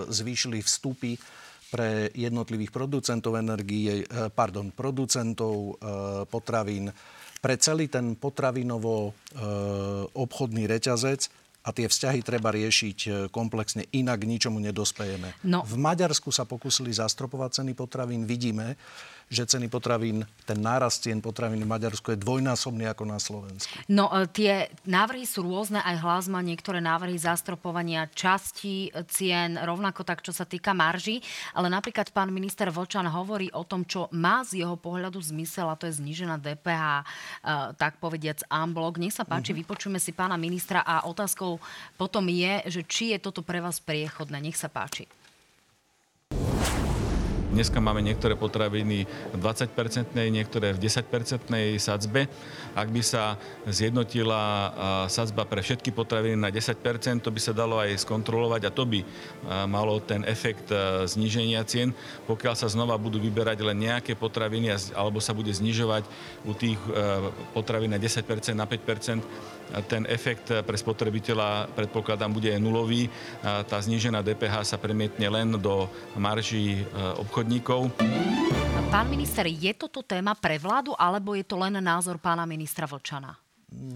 zvýšili vstupy pre jednotlivých producentov energie, pardon, producentov potravín, pre celý ten potravinovo-obchodný reťazec a tie vzťahy treba riešiť e, komplexne, inak ničomu nedospejeme. No. V Maďarsku sa pokusili zastropovať ceny potravín. Vidíme, že ceny potravín, ten nárast cien potravín v Maďarsku je dvojnásobný ako na Slovensku. No e, tie návrhy sú rôzne, aj hlas má niektoré návrhy zastropovania časti cien, rovnako tak, čo sa týka marží, ale napríklad pán minister Vočan hovorí o tom, čo má z jeho pohľadu zmysel, a to je znížená DPH, e, tak povediac amblok. Nech sa páči, uh-huh. vypočujeme si pána ministra a otázkou potom je, že či je toto pre vás priechodné. Nech sa páči. Dneska máme niektoré potraviny v 20-percentnej, niektoré v 10-percentnej sadzbe. Ak by sa zjednotila sadzba pre všetky potraviny na 10%, to by sa dalo aj skontrolovať a to by malo ten efekt zníženia cien. Pokiaľ sa znova budú vyberať len nejaké potraviny alebo sa bude znižovať u tých potravín na 10%, na 5%, ten efekt pre spotrebiteľa, predpokladám, bude nulový. Tá znížená DPH sa premietne len do marží e, obchodníkov. Pán minister, je toto téma pre vládu, alebo je to len názor pána ministra Vlčana?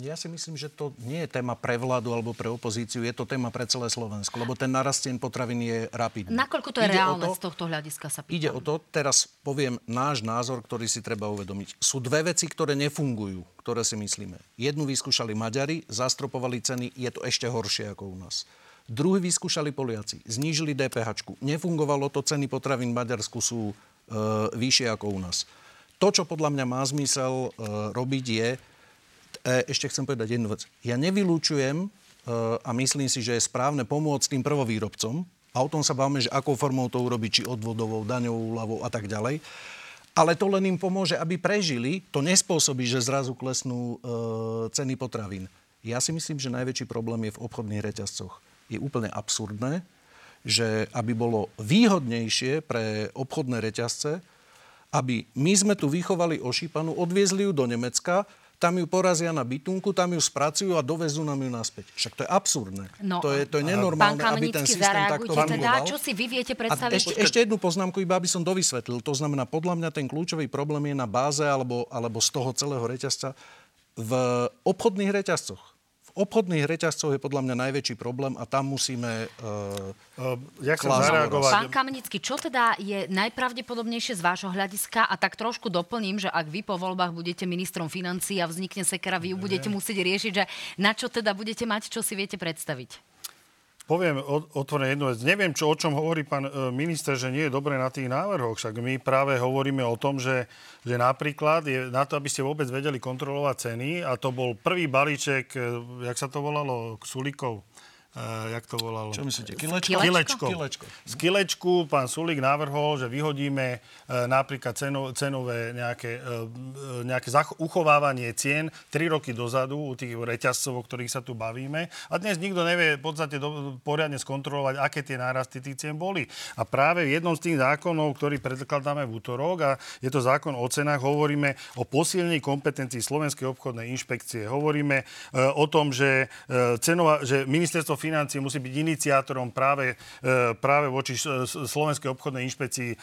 Ja si myslím, že to nie je téma pre vládu alebo pre opozíciu, je to téma pre celé Slovensko, lebo ten narast cien potravín je rapidný. Nakoľko to je Ide reálne to- z tohto hľadiska sa pýtam? Ide o to, teraz poviem náš názor, ktorý si treba uvedomiť. Sú dve veci, ktoré nefungujú, ktoré si myslíme. Jednu vyskúšali Maďari, zastropovali ceny, je to ešte horšie ako u nás. Druhý vyskúšali Poliaci, znížili DPH. Nefungovalo to, ceny potravín v Maďarsku sú e, vyššie ako u nás. To, čo podľa mňa má zmysel e, robiť, je, ešte chcem povedať jednu vec. Ja nevylúčujem e, a myslím si, že je správne pomôcť tým prvovýrobcom. A o tom sa bavíme, že akou formou to urobiť, či odvodovou, daňovou úľavou a tak ďalej. Ale to len im pomôže, aby prežili. To nespôsobí, že zrazu klesnú e, ceny potravín. Ja si myslím, že najväčší problém je v obchodných reťazcoch. Je úplne absurdné, že aby bolo výhodnejšie pre obchodné reťazce, aby my sme tu vychovali ošípanu, odviezli ju do Nemecka, tam ju porazia na bytunku, tam ju spracujú a dovezú nám ju naspäť. Však to je absurdné. No, to je, to je nenormálne, aby ten systém takto zareagujte teda, fungoval. čo si vy viete A predstaviť? ešte, ešte jednu poznámku, iba aby som dovysvetlil. To znamená, podľa mňa ten kľúčový problém je na báze alebo, alebo z toho celého reťazca v obchodných reťazcoch. Obchodných reťazcoch je podľa mňa najväčší problém a tam musíme... Uh, Ja chcem Klásne zareagovať. Pán Kamenický, čo teda je najpravdepodobnejšie z vášho hľadiska? A tak trošku doplním, že ak vy po voľbách budete ministrom financí a vznikne sekera, vy ju budete musieť riešiť, že na čo teda budete mať, čo si viete predstaviť? Poviem otvorene jednu vec. Neviem, čo, o čom hovorí pán e, minister, že nie je dobré na tých návrhoch. Však my práve hovoríme o tom, že, že napríklad je na to, aby ste vôbec vedeli kontrolovať ceny, a to bol prvý balíček, e, jak sa to volalo, Sulíkov. Uh, jak to volalo? Čo myslíte? Kilečko? Kilečko. Kilečko. Z kilečku pán Sulík navrhol, že vyhodíme e, napríklad ceno, cenové nejaké, e, nejaké zach- uchovávanie cien 3 roky dozadu u tých reťazcov, o ktorých sa tu bavíme. A dnes nikto nevie v podstate do, poriadne skontrolovať, aké tie nárasty tých cien boli. A práve v jednom z tých zákonov, ktorý predkladáme v útorok, a je to zákon o cenách, hovoríme o posilnení kompetencií Slovenskej obchodnej inšpekcie. Hovoríme o tom, že, cenová, že ministerstvo financie musí byť iniciátorom práve, e, práve voči s- Slovenskej obchodnej inšpekcii, e,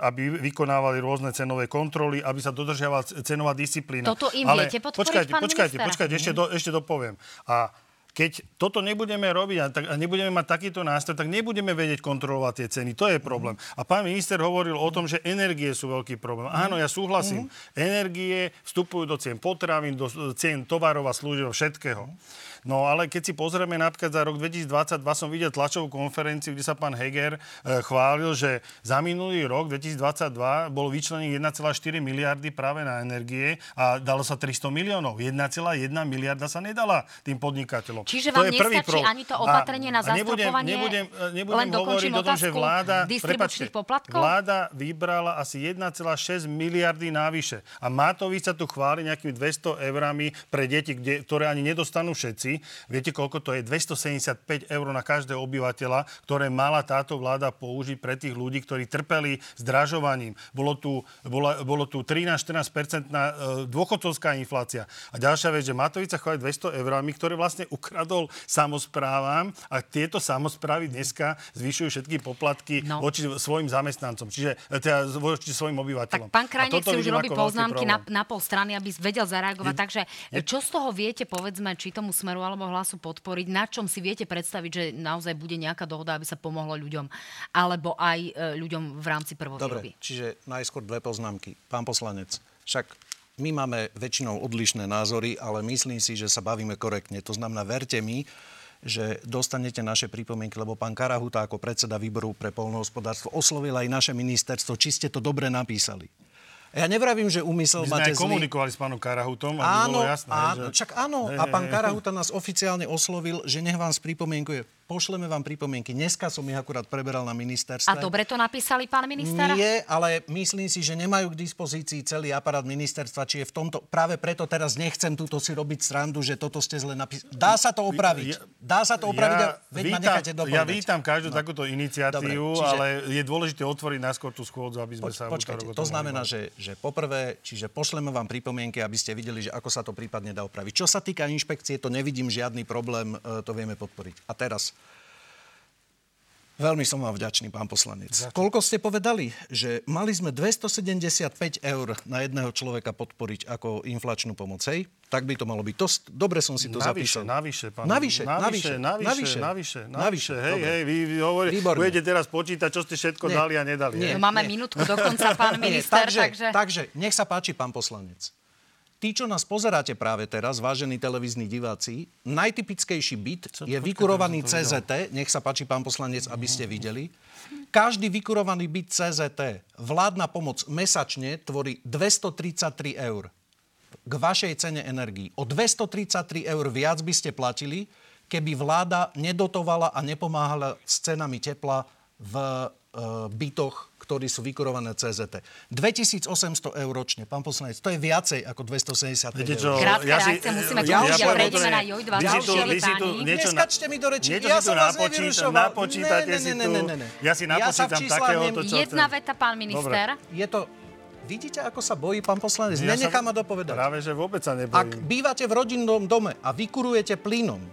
aby vykonávali rôzne cenové kontroly, aby sa dodržiavala cenová disciplína. Toto im viete podporiť, počkajte, pán počkajte, minister? počkajte, ešte, do, ešte dopoviem. A keď toto nebudeme robiť a, tak, a nebudeme mať takýto nástroj, tak nebudeme vedieť kontrolovať tie ceny. To je problém. A pán minister hovoril o tom, že energie sú veľký problém. Áno, ja súhlasím. Energie vstupujú do cien potravín, do cien tovarov a služieb, všetkého. No ale keď si pozrieme napríklad za rok 2022, som videl tlačovú konferenciu, kde sa pán Heger e, chválil, že za minulý rok 2022 bolo vyčlených 1,4 miliardy práve na energie a dalo sa 300 miliónov. 1,1 miliarda sa nedala tým podnikateľom. Čiže To vám je prvý nestačí problém. ani to opatrenie na a nebudem, zastropovanie? nebudem, nebudem Len dokončím hovoriť o tom, že vláda... poplatkov? Vláda vybrala asi 1,6 miliardy návyše. A Matovič sa tu chváli nejakými 200 eurami pre deti, kde, ktoré ani nedostanú všetci. Viete, koľko to je? 275 eur na každého obyvateľa, ktoré mala táto vláda použiť pre tých ľudí, ktorí trpeli zdražovaním. Bolo tu, bola, bolo tu 13-14% na e, dôchodcovská inflácia. A ďalšia vec, že Matovič sa chváli 200 eurami, ktoré vlastne ukradol samozprávam a tieto samozprávy dneska zvyšujú všetky poplatky No. voči svojim zamestnancom, čiže e, teda voči svojim obyvateľom. Tak pán toto si už robí poznámky na, na pol strany, aby vedel zareagovať. Takže čo z toho viete, povedzme, či tomu smeru alebo hlasu podporiť? Na čom si viete predstaviť, že naozaj bude nejaká dohoda, aby sa pomohlo ľuďom? Alebo aj e, ľuďom v rámci prvovýroby? Dobre, čiže najskôr dve poznámky. Pán poslanec, však my máme väčšinou odlišné názory, ale myslím si, že sa bavíme korektne. To znamená, verte mi, že dostanete naše pripomienky, lebo pán Karahuta ako predseda výboru pre polnohospodárstvo oslovil aj naše ministerstvo, či ste to dobre napísali. Ja nevravím, že úmysel My máte zlý. komunikovali s pánom Karahutom, aby Áno, bolo jasné. áno, že... čak áno. Hej, A pán. Karahuta nás oficiálne oslovil, že nech vám spripomienkuje. Pošleme vám pripomienky. Dneska som ich akurát preberal na ministerstve. A dobre to napísali, pán minister? Nie, ale myslím si, že nemajú k dispozícii celý aparát ministerstva, či je v tomto... Práve preto teraz nechcem túto si robiť srandu, že toto ste zle napísali. Dá sa to opraviť. Dá sa to opraviť, ja veď ma vítam, necháte dopovedať. ja vítam každú no. takúto iniciatívu, Dobre, čiže- ale je dôležité otvoriť najskôr tú schôdzu, aby sme Poč, sa počkajte, to znamená, že, že poprvé, čiže pošleme vám pripomienky, aby ste videli, že ako sa to prípadne dá opraviť. Čo sa týka inšpekcie, to nevidím žiadny problém, e, to vieme podporiť. A teraz, Veľmi som vám vďačný, pán poslanec. Ďakujem. Koľko ste povedali? Že mali sme 275 eur na jedného človeka podporiť ako inflačnú pomoc, hej? Tak by to malo byť. To, dobre som si to navyše, zapísal. Navyše, pán. Navyše, navyše, navyše, navyše, navyše, navyše. Hej, hej, vy, vy hovorí, budete teraz počítať, čo ste všetko nie, dali a nedali. Nie, no, máme nie. minútku dokonca, pán minister, takže, takže... Takže, nech sa páči, pán poslanec tí, čo nás pozeráte práve teraz, vážení televízni diváci, najtypickejší byt čo, je vykurovaný CZT. Nech sa páči, pán poslanec, aby ste videli. Každý vykurovaný byt CZT, vládna pomoc mesačne tvorí 233 eur k vašej cene energii. O 233 eur viac by ste platili, keby vláda nedotovala a nepomáhala s cenami tepla v e, bytoch ktorí sú vykurované CZT. 2800 eur ročne, pán poslanec, to je viacej ako 270 eur. Krátke ja reakcie musíme ja, ja, prejdeme na JOJ 24 niečo Neskačte mi do reči. Niečo ja som vás nevyrušoval. Napočítate si tu. Ja si napočítam takéhoto, čo... Jedna veta, pán minister. Je to Vidíte, ako sa bojí pán poslanec? Ja Nenechá ma dopovedať. Práve, že vôbec sa nebojím. Ak bývate v rodinnom dome a vykurujete plynom,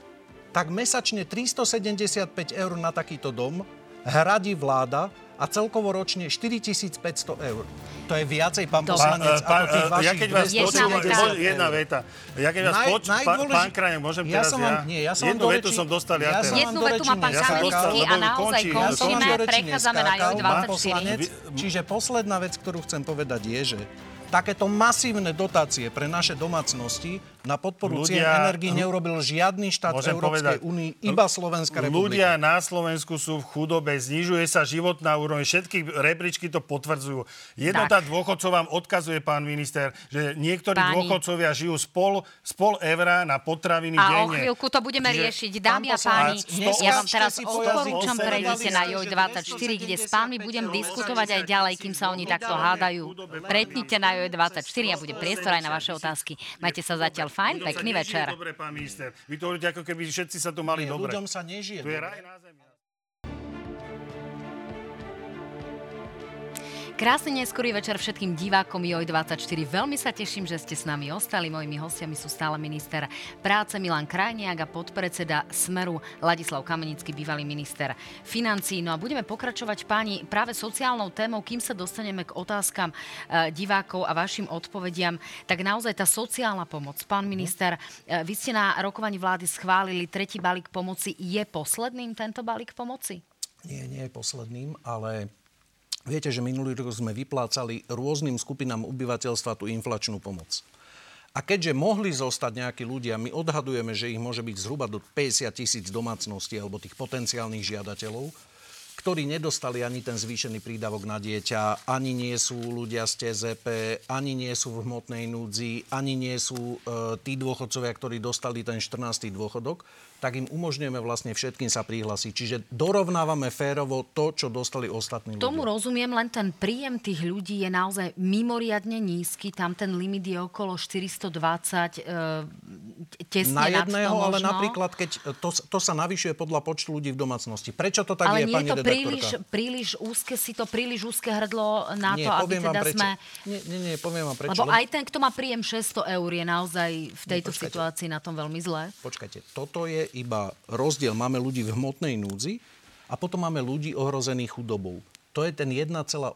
tak mesačne 375 eur na takýto dom hradí vláda a celkovo ročne 4500 eur. To je viacej, pán poslanec, pán, ako tých vašich ja keď vás počúvam, jedna veta. Ja keď vás poč- najdôlež... pán Krajek, môžem ja teraz som vám, nie, ja som jednu vetu som dostal ja, teraz. Jednu vetu má pán Kamenický a naozaj končíme, prechádzame na JOJ 24. Čiže posledná vec, ktorú chcem povedať je, že takéto masívne dotácie pre naše domácnosti na podporu ľudia, cien energii neurobil žiadny štát Európskej únii, iba Slovenská republika. Ľudia na Slovensku sú v chudobe, znižuje sa životná úroveň, všetky rebríčky to potvrdzujú. Jednota tak. dôchodcov vám odkazuje, pán minister, že niektorí Páni. dôchodcovia žijú z pol, z pol evra na potraviny a denne. A o chvíľku to budeme Čiže, riešiť. Dámy a páni, ja vám teraz odporúčam, prejdite na JOJ24, kde s pánmi budem diskutovať aj ďalej, kým sa oni takto hádajú. Pretnite na JOJ24 a bude priestor aj na vaše otázky. Majte sa zatiaľ fajn, ľuďom pekný večer. Dobre, pán minister. Vy to hovoríte, ako keby všetci sa tu mali Nie, dobre. ľuďom sa nežije. Tu je raj na zemi. Krásny neskorý večer všetkým divákom JOJ24. Veľmi sa teším, že ste s nami ostali. Mojimi hostiami sú stále minister práce Milan Krajniak a podpredseda Smeru Ladislav Kamenický, bývalý minister financí. No a budeme pokračovať páni práve sociálnou témou, kým sa dostaneme k otázkam e, divákov a vašim odpovediam. Tak naozaj tá sociálna pomoc. Pán minister, e, vy ste na rokovaní vlády schválili tretí balík pomoci. Je posledným tento balík pomoci? Nie, nie je posledným, ale Viete, že minulý rok sme vyplácali rôznym skupinám obyvateľstva tú inflačnú pomoc. A keďže mohli zostať nejakí ľudia, my odhadujeme, že ich môže byť zhruba do 50 tisíc domácností alebo tých potenciálnych žiadateľov, ktorí nedostali ani ten zvýšený prídavok na dieťa, ani nie sú ľudia z TZP, ani nie sú v hmotnej núdzi, ani nie sú e, tí dôchodcovia, ktorí dostali ten 14. dôchodok, tak im umožňujeme vlastne všetkým sa prihlásiť. Čiže dorovnávame férovo to, čo dostali ostatní ľudia. Tomu rozumiem, len ten príjem tých ľudí je naozaj mimoriadne nízky. Tam ten limit je okolo 420 e, tesne Na jedného, ale napríklad, keď to, to sa navyšuje podľa počtu ľudí v domácnosti. Prečo to tak ale je, pani to príliš, príliš úzke, si to príliš úzke hrdlo na nie, to, aby teda sme... Nie, nie, nie, poviem vám prečo. Lebo aj ten, kto má príjem 600 eur, je naozaj v tejto nie, situácii na tom veľmi zle. Počkajte, toto je iba rozdiel. Máme ľudí v hmotnej núdzi a potom máme ľudí ohrozených chudobou. To je ten 1,80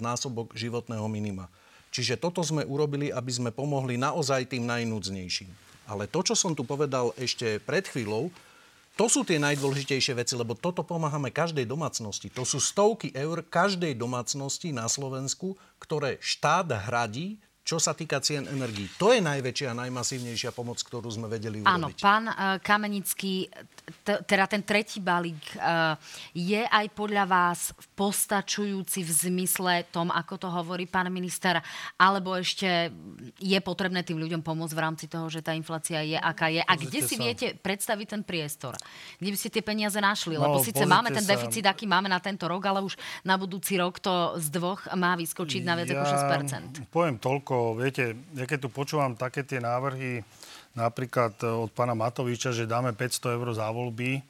násobok životného minima. Čiže toto sme urobili, aby sme pomohli naozaj tým najnúdznejším. Ale to, čo som tu povedal ešte pred chvíľou, to sú tie najdôležitejšie veci, lebo toto pomáhame každej domácnosti. To sú stovky eur každej domácnosti na Slovensku, ktoré štát hradí čo sa týka cien energií. To je najväčšia a najmasívnejšia pomoc, ktorú sme vedeli urobiť. Áno, pán uh, Kamenický, t- teda ten tretí balík uh, je aj podľa vás postačujúci v zmysle tom, ako to hovorí pán minister, alebo ešte je potrebné tým ľuďom pomôcť v rámci toho, že tá inflácia je, aká je. A kde si sa. viete predstaviť ten priestor? Kde by ste tie peniaze našli? No, Lebo síce máme ten deficit, aký máme na tento rok, ale už na budúci rok to z dvoch má vyskočiť na viac ja ako 6%. Poviem toľko, viete, ja keď tu počúvam také tie návrhy, napríklad e, od pána Matoviča, že dáme 500 eur za voľby, e,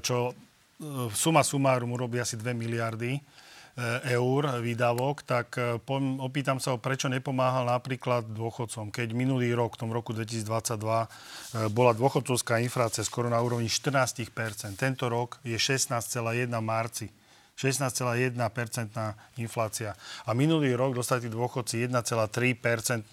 čo e, suma sumárum urobí asi 2 miliardy, eur výdavok, tak opýtam sa prečo nepomáhal napríklad dôchodcom. Keď minulý rok, v tom roku 2022, bola dôchodcovská inflácia skoro na úrovni 14%. Tento rok je 16,1 marci. 16,1% inflácia. A minulý rok dostali dôchodci 1,3%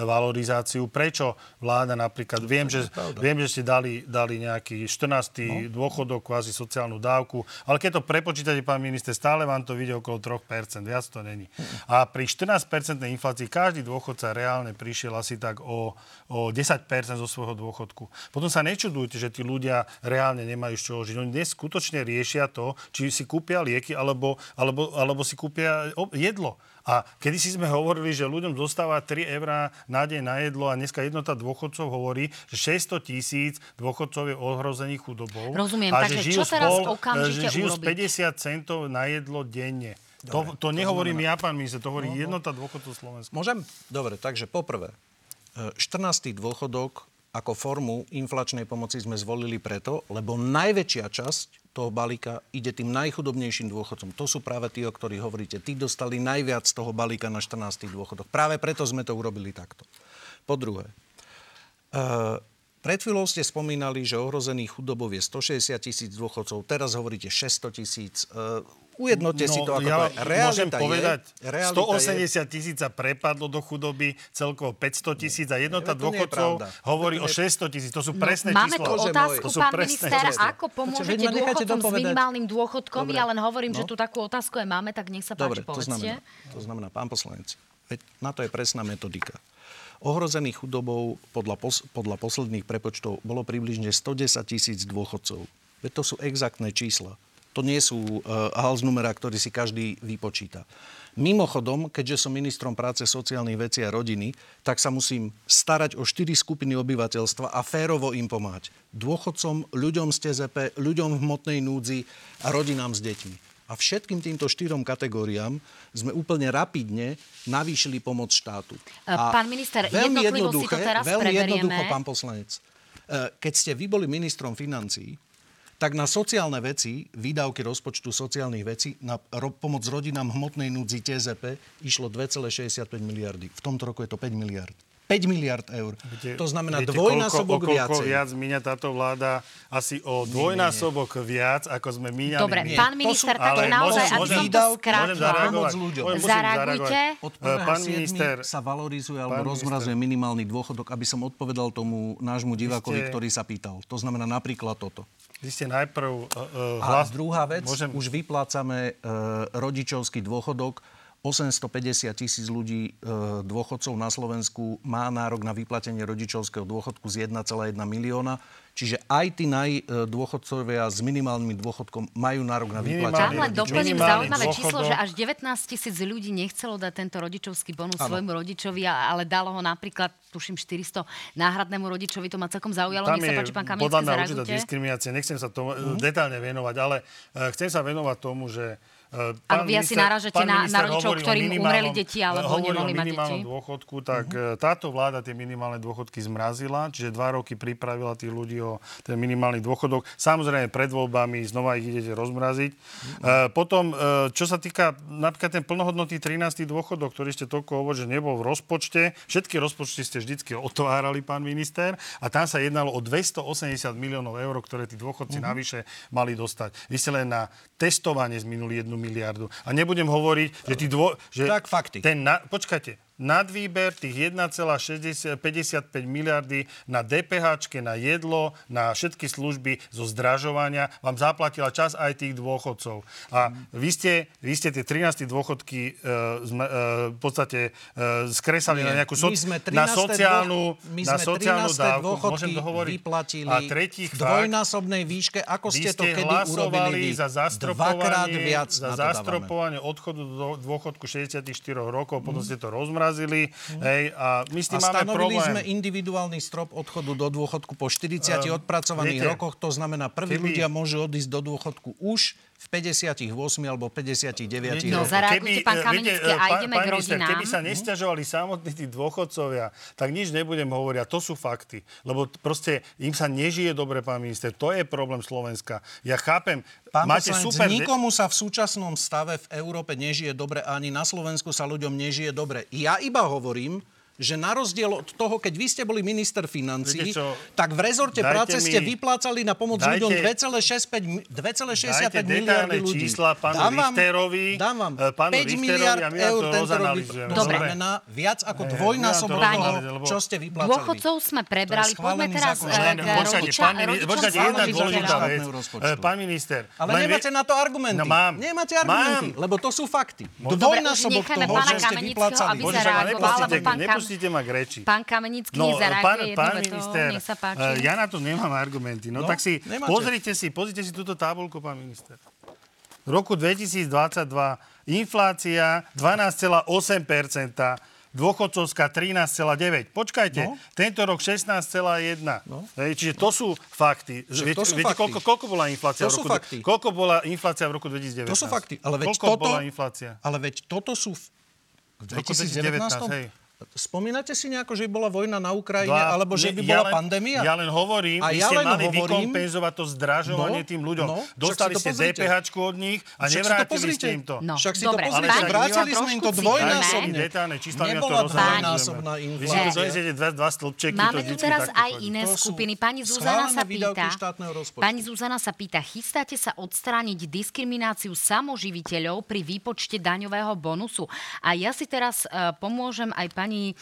valorizáciu. Prečo vláda napríklad, viem, že, viem, že ste dali, dali nejaký 14. No. dôchodok, kvázi sociálnu dávku, ale keď to prepočítate, pán minister, stále vám to vyjde okolo 3%, viac to není. A pri 14% inflácii každý dôchodca reálne prišiel asi tak o, o 10% zo svojho dôchodku. Potom sa nečudujte, že tí ľudia reálne nemajú z čoho žiť. Oni dnes skutočne riešia to, či si kúpia liek lieky alebo, alebo, alebo si kúpia jedlo. A kedy si sme hovorili, že ľuďom zostáva 3 eurá na deň na jedlo a dneska jednota dôchodcov hovorí, že 600 tisíc dôchodcov je ohrozených chudobou. Rozumiem, a takže že čo teraz spol, okamžite že žijú urobiť? z 50 centov na jedlo denne. Dobre, to, to nehovorím ja, pán minister, to hovorí no, no. jednota dôchodcov Slovenska. Môžem? Dobre, takže poprvé, 14. E, dôchodok ako formu inflačnej pomoci sme zvolili preto, lebo najväčšia časť toho balíka ide tým najchudobnejším dôchodcom. To sú práve tí, o ktorých hovoríte. Tí dostali najviac z toho balíka na 14. dôchodok. Práve preto sme to urobili takto. Po druhé, uh, pred chvíľou ste spomínali, že ohrozených chudobov je 160 tisíc dôchodcov, teraz hovoríte 600 tisíc. Uh, ujednote no, si to, ako ja to je. Môžem povedať, je, 180 tisíc sa prepadlo do chudoby, celkovo 500 tisíc a jednota dôchodcov hovorí o 600 tisíc. To sú no, presné máme čísla. Máme tu otázku, to pán minister, ako pomôžete dôchodcom s minimálnym dôchodkom? Dobre. Ja len hovorím, no. že tu takú otázku aj máme, tak nech sa páči, Dobre, povedzte. To znamená, to znamená, pán poslanec, veď na to je presná metodika. Ohrozených chudobou podľa, pos- podľa posledných prepočtov bolo približne 110 tisíc dôchodcov. Veď to sú exaktné čísla. To nie sú uh, hals numera, ktorý si každý vypočíta. Mimochodom, keďže som ministrom práce, sociálnych vecí a rodiny, tak sa musím starať o štyri skupiny obyvateľstva a férovo im pomáhať. Dôchodcom, ľuďom z TZP, ľuďom v hmotnej núdzi a rodinám s deťmi. A všetkým týmto štyrom kategóriám sme úplne rapidne navýšili pomoc štátu. E, a pán minister, veľmi jednoducho si to teraz Veľmi preberieme. jednoducho, pán poslanec. E, keď ste vy boli ministrom financií, tak na sociálne veci, výdavky rozpočtu sociálnych vecí, na ro- pomoc rodinám hmotnej núdzi TZP išlo 2,65 miliardy. V tomto roku je to 5 miliard. 5 miliard eur. Viete, to znamená viete, dvojnásobok koľko, viacej. viac míňa táto vláda? Asi o dvojnásobok nie, nie. viac, ako sme míňali. Dobre, nie. pán minister, tak naozaj, aby som to skrátila. Zareagujte. Od 1. minister sa valorizuje alebo rozmrazuje minimálny dôchodok, aby som odpovedal tomu nášmu divákovi, ste... ktorý sa pýtal. To znamená napríklad toto. Vy ste najprv... Uh, hlas... A druhá vec, Môžem... už vyplácame uh, rodičovský dôchodok 850 tisíc ľudí, e, dôchodcov na Slovensku má nárok na vyplatenie rodičovského dôchodku z 1,1 milióna. Čiže aj tí najdôchodcovia s minimálnym dôchodkom majú nárok na vyplatenie. Tam len doplním zaujímavé dôchodok. číslo, že až 19 tisíc ľudí nechcelo dať tento rodičovský bonus ano. svojmu rodičovi, ale dalo ho napríklad, tuším, 400 náhradnému rodičovi. To ma celkom zaujalo. Tam Nech sa páči, pán Kamiecký, podľa mňa určitá diskriminácia. Nechcem sa to uh-huh. detálne venovať, ale uh, chcem sa venovať tomu, že Pán vy asi náražete na, na rodičov, ktorým umreli deti alebo nemohli mať deti. dôchodku, tak uh-huh. táto vláda tie minimálne dôchodky zmrazila, čiže dva roky pripravila tých ľudí o ten minimálny dôchodok. Samozrejme pred voľbami znova ich idete rozmraziť. Uh-huh. potom, uh, čo sa týka napríklad ten plnohodnotný 13. dôchodok, ktorý ste toľko hovorili, že nebol v rozpočte. Všetky rozpočty ste vždycky otvárali, pán minister, a tam sa jednalo o 280 miliónov eur, ktoré tí dôchodci uh-huh. navyše mali dostať. Vy ste len na testovanie zminuli jednu miliardu. A nebudem hovoriť, že, tí dvo, že tak fakty. ten na, počkajte, nadvýber tých 1,55 miliardy na DPH, na jedlo, na všetky služby zo zdražovania vám zaplatila čas aj tých dôchodcov. A vy ste, vy ste tie 13 dôchodky zme, uh, v podstate uh, skresali Nie, na nejakú so, na sociálnu, my na sociálnu dávku. Môžem to hovoriť. vyplatili a tretích v dvojnásobnej výške, ako ste to kedy urobili vy. za zastropovanie, viac za zastropovanie odchodu do dôchodku 64 rokov, potom mm. ste to rozmrali zmrazili. Hej, a my s tým a máme problém. sme individuálny strop odchodu do dôchodku po 40 uh, odpracovaných viete, rokoch. To znamená, prví keby... ľudia môžu odísť do dôchodku už v v 58 alebo 59 No, zareagujte, pán Kamenický, a ideme pán k rodinám. Keby sa nesťažovali samotní tí dôchodcovia, tak nič nebudem hovoriť. A to sú fakty. Lebo proste im sa nežije dobre, pán minister. To je problém Slovenska. Ja chápem, Pán máte poslanec, super... nikomu sa v súčasnom stave v Európe nežije dobre, ani na Slovensku sa ľuďom nežije dobre. Ja iba hovorím, že na rozdiel od toho, keď vy ste boli minister financí, tak v rezorte Dajte práce mi- ste vyplácali na pomoc dajte- ľuďom 2,65 mi- 2,65 Dajte miliardy ľudí. čísla pánu Dám vám- Richterovi, Dám vám e, pánu 5 Richterovi miliard eur to tento rok. To Dobre. znamená viac ako hej, dvojnásobok to toho, čo ste vyplácali. Dôchodcov sme prebrali. Poďme teraz eh, Počkajte, jedna dôležitá vec. Pán minister. Ale nemáte na to argumenty. No mám. Nemáte argumenty, lebo to sú fakty. Dobre, už Dvojnásobok necháme toho, pána čo ste Kamenického, vyplácali. aby Bože, ma zareagoval, nepustíte, lebo pán nepustíte ma k reči. Pán Kamenický No, zareaguje pán, pán vetou. minister, Nech sa páči. eh, ja na to nemám argumenty. No, No, tak si nemáte. pozrite si, pozrite si túto tabulku, pán minister. V roku 2022 inflácia 12,8%, dôchodcovská 13,9. Počkajte, No. tento rok 16,1. No. Čiže to sú fakty. Že Viete, to sú viete fakty. Koľko, koľko bola inflácia To v sú roku, fakty. koľko bola inflácia v roku 2019? To sú fakty. Ale veď koľko toto, bola inflácia? Ale veď toto sú... V, v V roku 2019, 2019? hej. Spomínate si nejako, že bola vojna na Ukrajine, Dva- alebo že by ne- bola len, pandémia? Ja len hovorím, A vy ja ste len mali hovorím- vykompenzovať to zdražovanie No, tým ľuďom. no, Dostali to ste. DPH od nich a Však si to nevrátili ste im to. No, Však si dobre, to pozrite, páni, vrátili sme im to dvojnásobne. Detálne čísla mi to Nebola rozhodnú. dvojnásobná Vy si tu inflácia. donesete dva, dva stĺpčeky, to Máme tu teraz aj iné To skupiny. Pani Zuzana sa pýta, pani Zuzana sa pýta, chystáte sa odstrániť diskrimináciu samoživiteľov pri výpočte daňového bonusu? A ja si teraz e, pomôžem aj pani e,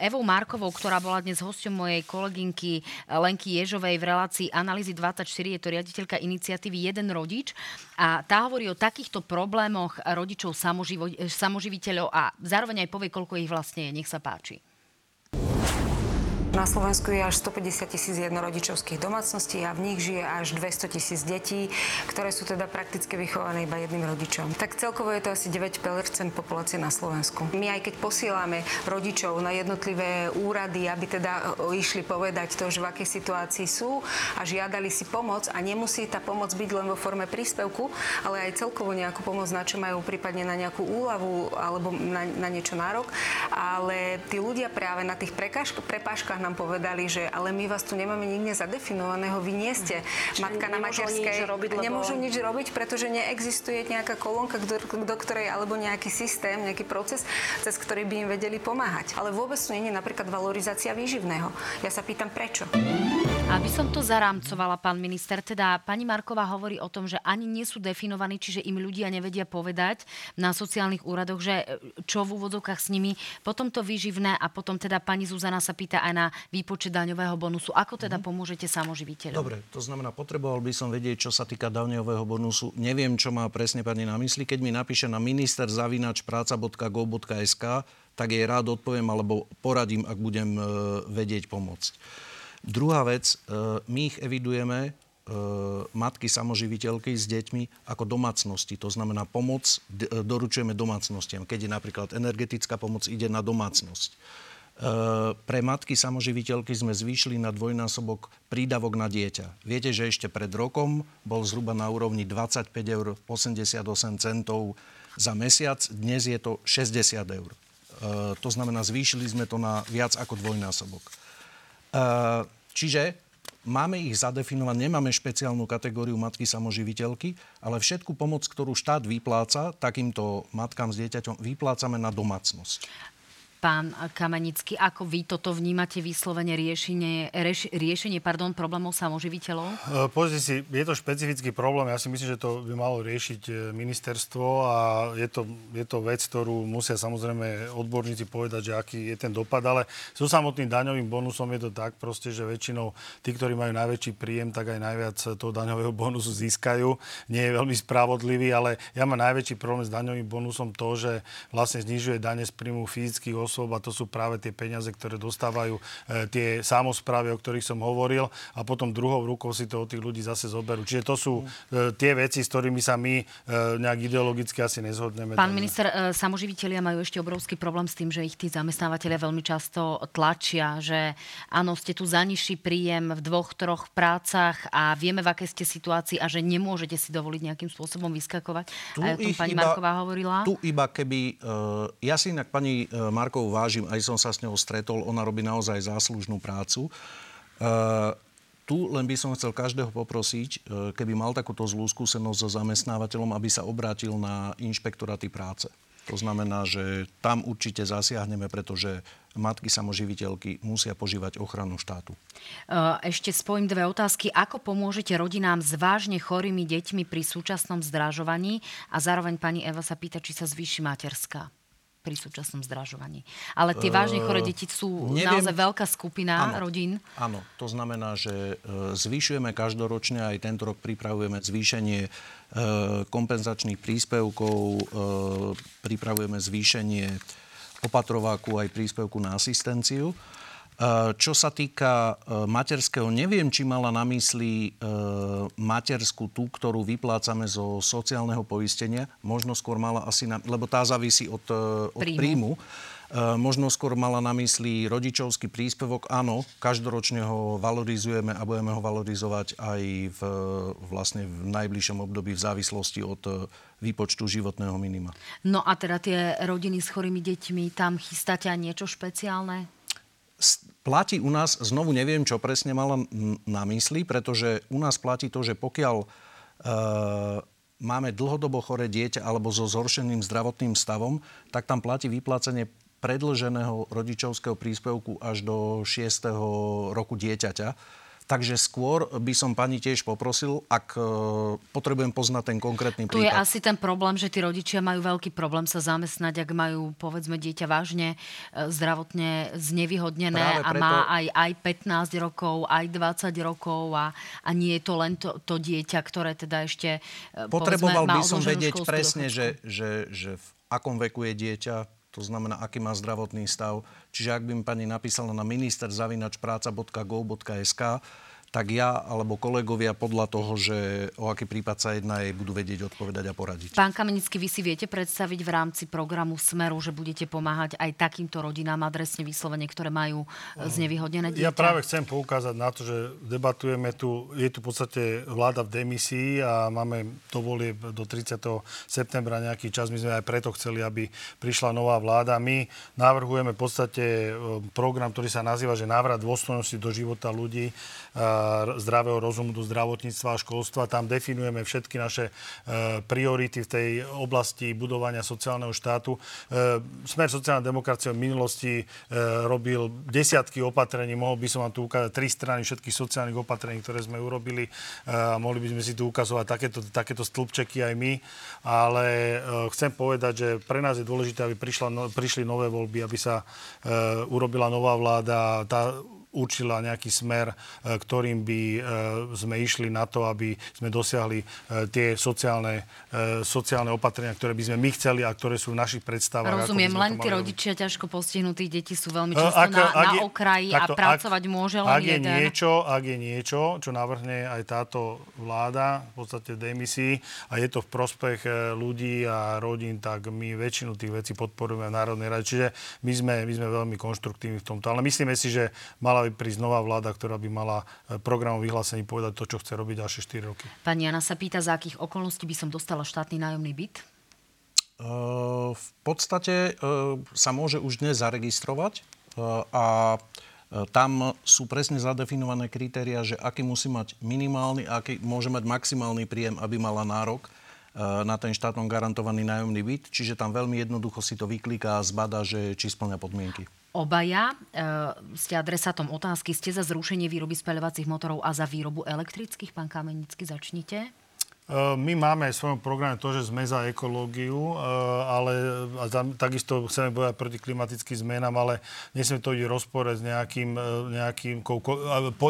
Evou Markovou, ktorá bola dnes hosťom mojej kolegynky e, Lenky Ježovej v relácii Analýzy 24, je to riaditeľka iniciatívy Jeden rodič. A tá hovorí o takýchto problémoch rodičov e, samoživiteľov a zároveň aj povie, koľko ich vlastne je. Nech sa páči. Na Slovensku je až 150 tisíc jednorodičovských domácností a v nich žije až 200 tisíc detí, ktoré sú teda prakticky vychované iba jedným rodičom. Tak celkovo je to asi 9% populácie na Slovensku. My aj keď posielame rodičov na jednotlivé úrady, aby teda o, išli povedať to, že v akej situácii sú a žiadali si pomoc a nemusí tá pomoc byť len vo forme príspevku, ale aj celkovo nejakú pomoc, na čo majú prípadne na nejakú úľavu alebo na, na niečo nárok. Ale tí ľudia práve na tých prekážk- prepážkach nám povedali, že ale my vás tu nemáme nikde zadefinovaného, vy nie ste matka na materskej. nič robiť, lebo- Nemôžu nič robiť, pretože neexistuje nejaká kolónka, do, do ktorej, alebo nejaký systém, nejaký proces, cez ktorý by im vedeli pomáhať. Ale vôbec tu nie je napríklad valorizácia výživného. Ja sa pýtam, prečo? Aby som to zarámcovala, pán minister, teda pani Marková hovorí o tom, že ani nie sú definovaní, čiže im ľudia nevedia povedať na sociálnych úradoch, že čo v úvodzovkách s nimi, potom to výživné a potom teda pani Zuzana sa pýta aj na výpočet daňového bonusu. Ako teda pomôžete samoživiteľom? Dobre, to znamená, potreboval by som vedieť, čo sa týka daňového bonusu. Neviem, čo má presne pani na mysli. Keď mi napíše na minister zavinač práca.go.sk, tak jej rád odpoviem alebo poradím, ak budem e, vedieť pomôcť. Druhá vec, e, my ich evidujeme, e, matky samoživiteľky s deťmi ako domácnosti. To znamená pomoc doručujeme domácnostiam. Keď je napríklad energetická pomoc, ide na domácnosť. E, Pre matky samoživiteľky sme zvýšili na dvojnásobok prídavok na dieťa. Viete, že ešte pred rokom bol zhruba na úrovni 25 eur 88 centov za mesiac, dnes je to 60 eur. E, To znamená, zvýšili sme to na viac ako dvojnásobok. E, Čiže máme ich zadefinovať, nemáme špeciálnu kategóriu matky samoživiteľky, ale všetku pomoc, ktorú štát vypláca takýmto matkám s dieťaťom, vyplácame na domácnosť. Pán Kamenický, ako vy toto vnímate vyslovene riešenie, rieš, riešenie pardon, problémov samoživiteľov? E, Pozrite si, je to špecifický problém. Ja si myslím, že to by malo riešiť e, ministerstvo a je to, je to vec, ktorú musia samozrejme odborníci povedať, že aký je ten dopad, ale so samotným daňovým bonusom je to tak proste, že väčšinou tí, ktorí majú najväčší príjem, tak aj najviac toho daňového bonusu získajú. Nie je veľmi spravodlivý, ale ja mám najväčší problém s daňovým bonusom to, že vlastne znižuje dane z príjmu fyzických osôb a to sú práve tie peniaze, ktoré dostávajú e, tie samozprávy, o ktorých som hovoril a potom druhou rukou si to od tých ľudí zase zoberú. Čiže to sú e, tie veci, s ktorými sa my e, nejak ideologicky asi nezhodneme. Pán minister, e, samoživiteľia majú ešte obrovský problém s tým, že ich tí zamestnávateľia veľmi často tlačia, že áno, ste tu za nižší príjem v dvoch, troch prácach a vieme, v akej ste situácii a že nemôžete si dovoliť nejakým spôsobom vyskakovať. Tu Aj o tom pani iba, Marková hovorila. Tu iba keby... Ja si inak pani Markovú vážim, aj som sa s ňou stretol, ona robí naozaj záslužnú prácu. Uh, tu len by som chcel každého poprosiť, e, keby mal takúto zlú skúsenosť so zamestnávateľom, aby sa obrátil na inšpektoráty práce. To znamená, že tam určite zasiahneme, pretože matky samoživiteľky musia požívať ochranu štátu. E, ešte spojím dve otázky. Ako pomôžete rodinám s vážne chorými deťmi pri súčasnom zdražovaní? A zároveň pani Eva sa pýta, či sa zvýši materská pri súčasnom zdražovaní. Ale tie vážne chore deti sú neviem, naozaj veľká skupina áno, rodín. Áno, to znamená, že zvyšujeme každoročne, aj tento rok pripravujeme zvýšenie kompenzačných príspevkov, pripravujeme zvýšenie opatrováku aj príspevku na asistenciu. Eh, čo sa týka eh, materského, neviem, či mala na mysli eh, materskú tú, ktorú vyplácame zo sociálneho poistenia. Možno skôr mala asi, na, lebo tá závisí od, od príjmu. príjmu. Možno skôr mala na mysli rodičovský príspevok. Áno, každoročne ho valorizujeme a budeme ho valorizovať aj v, vlastne v najbližšom období v závislosti od výpočtu životného minima. No a teda tie rodiny s chorými deťmi, tam chystáte aj niečo špeciálne? Platí u nás, znovu neviem, čo presne mala na mysli, pretože u nás platí to, že pokiaľ e, máme dlhodobo choré dieťa alebo so zhoršeným zdravotným stavom, tak tam platí vyplácanie predlženého rodičovského príspevku až do 6. roku dieťaťa. Takže skôr by som pani tiež poprosil, ak e, potrebujem poznať ten konkrétny prípad. Tu je asi ten problém, že tí rodičia majú veľký problém sa zamestnať, ak majú, povedzme, dieťa vážne e, zdravotne znevýhodnené a má aj, aj 15 rokov, aj 20 rokov a, a nie je to len to, to dieťa, ktoré teda ešte e, Potreboval povedzme, by som vedieť presne, že, že, že v akom veku je dieťa, to znamená, aký má zdravotný stav. Čiže ak by mi pani napísala na ministerzavinačpraca.gov.sk, tak ja alebo kolegovia podľa toho, že o aký prípad sa jedná, jej budú vedieť odpovedať a poradiť. Pán Kamenický, vy si viete predstaviť v rámci programu Smeru, že budete pomáhať aj takýmto rodinám adresne vyslovene, ktoré majú e, znevýhodnené dieťa? Ja práve chcem poukázať na to, že debatujeme tu, je tu v podstate vláda v demisii a máme to volie do 30. septembra nejaký čas. My sme aj preto chceli, aby prišla nová vláda. My navrhujeme v podstate e, program, ktorý sa nazýva, že návrat dôstojnosti do života ľudí zdravého rozumu do zdravotníctva a školstva. Tam definujeme všetky naše e, priority v tej oblasti budovania sociálneho štátu. E, Smer sociálna demokracia v minulosti e, robil desiatky opatrení. Mohol by som vám tu ukázať tri strany všetkých sociálnych opatrení, ktoré sme urobili. Mohli by sme si tu ukazovať takéto, takéto stĺpčeky aj my. Ale chcem povedať, že pre nás je dôležité, aby prišla, no, prišli nové voľby, aby sa urobila nová vláda. Tá určila nejaký smer, e, ktorým by e, sme išli na to, aby sme dosiahli e, tie sociálne, sociálne opatrenia, ktoré by sme my chceli a ktoré sú v našich predstavách. Rozumiem, len tí rodičia ťažko postihnutých detí sú veľmi často ak, na, ak je, na okraji takto, a pracovať ak, môže len ak je jeden. Niečo, ak je niečo, čo navrhne aj táto vláda, v podstate demisii, a je to v prospech ľudí a rodín, tak my väčšinu tých vecí podporujeme v Národnej rade. Čiže my sme, my sme veľmi konštruktívni v tomto. Ale myslíme si, že mala mala by prísť nová vláda, ktorá by mala e, programom vyhlásení povedať to, čo chce robiť ďalšie 4 roky. Pani Jana sa pýta, za akých okolností by som dostala štátny nájomný byt? Uh, v podstate uh, sa môže už dnes zaregistrovať uh, a tam sú presne zadefinované kritéria, že aký musí mať minimálny a aký môže mať maximálny príjem, aby mala nárok na ten štátom garantovaný nájomný byt. Čiže tam veľmi jednoducho si to vykliká a zbada, že či splňa podmienky. Obaja e, ste adresátom otázky. Ste za zrušenie výroby spaľovacích motorov a za výrobu elektrických? Pán Kamenický, začnite. My máme v svojom programe to, že sme za ekológiu, ale a za, takisto chceme bojať proti klimatickým zmenám, ale nesme to ísť rozpore s nejakým, nejakým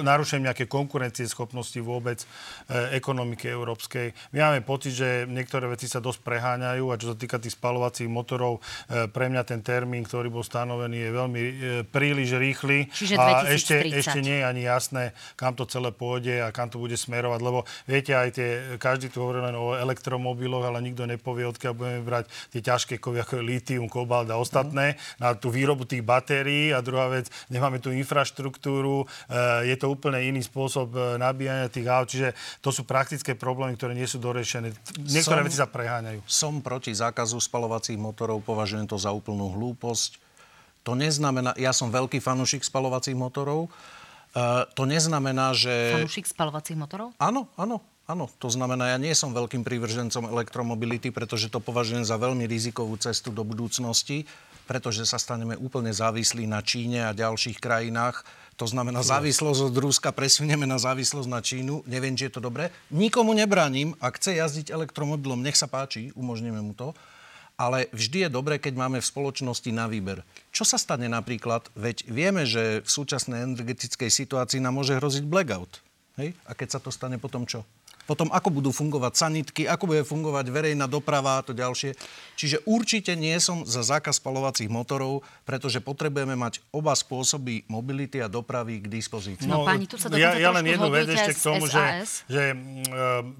narušením nejakej konkurencie schopnosti vôbec ekonomiky európskej. My máme pocit, že niektoré veci sa dosť preháňajú a čo sa týka tých spalovacích motorov, pre mňa ten termín, ktorý bol stanovený, je veľmi príliš rýchly. Čiže a ešte, ešte nie je ani jasné, kam to celé pôjde a kam to bude smerovať, lebo viete, aj tie, každý tu hovorí len o elektromobiloch, ale nikto nepovie, odkiaľ budeme brať tie ťažké kovy, ako je litium, kobalt a ostatné, na tú výrobu tých batérií. A druhá vec, nemáme tú infraštruktúru, eh, je to úplne iný spôsob eh, nabíjania tých aut, čiže to sú praktické problémy, ktoré nie sú dorešené. Niektoré som, veci sa preháňajú. Som proti zákazu spalovacích motorov, považujem to za úplnú hlúposť. To neznamená, ja som veľký fanúšik spalovacích motorov, Uh, to neznamená, že... Fanúšik spalovacích motorov? Áno, áno. Áno, to znamená, ja nie som veľkým prívržencom elektromobility, pretože to považujem za veľmi rizikovú cestu do budúcnosti, pretože sa staneme úplne závislí na Číne a ďalších krajinách. To znamená, závislosť od Ruska presunieme na závislosť na Čínu. Neviem, či je to dobré. Nikomu nebraním. Ak chce jazdiť elektromobilom, nech sa páči, umožníme mu to. Ale vždy je dobré, keď máme v spoločnosti na výber. Čo sa stane napríklad? Veď vieme, že v súčasnej energetickej situácii nám môže hroziť blackout. Hej? A keď sa to stane, potom čo? Potom ako budú fungovať sanitky, ako bude fungovať verejná doprava a to ďalšie. Čiže určite nie som za zákaz spalovacích motorov, pretože potrebujeme mať oba spôsoby mobility a dopravy k dispozícii. No, no pani, tu sa ja, ja len jednu vec ešte k tomu, že, že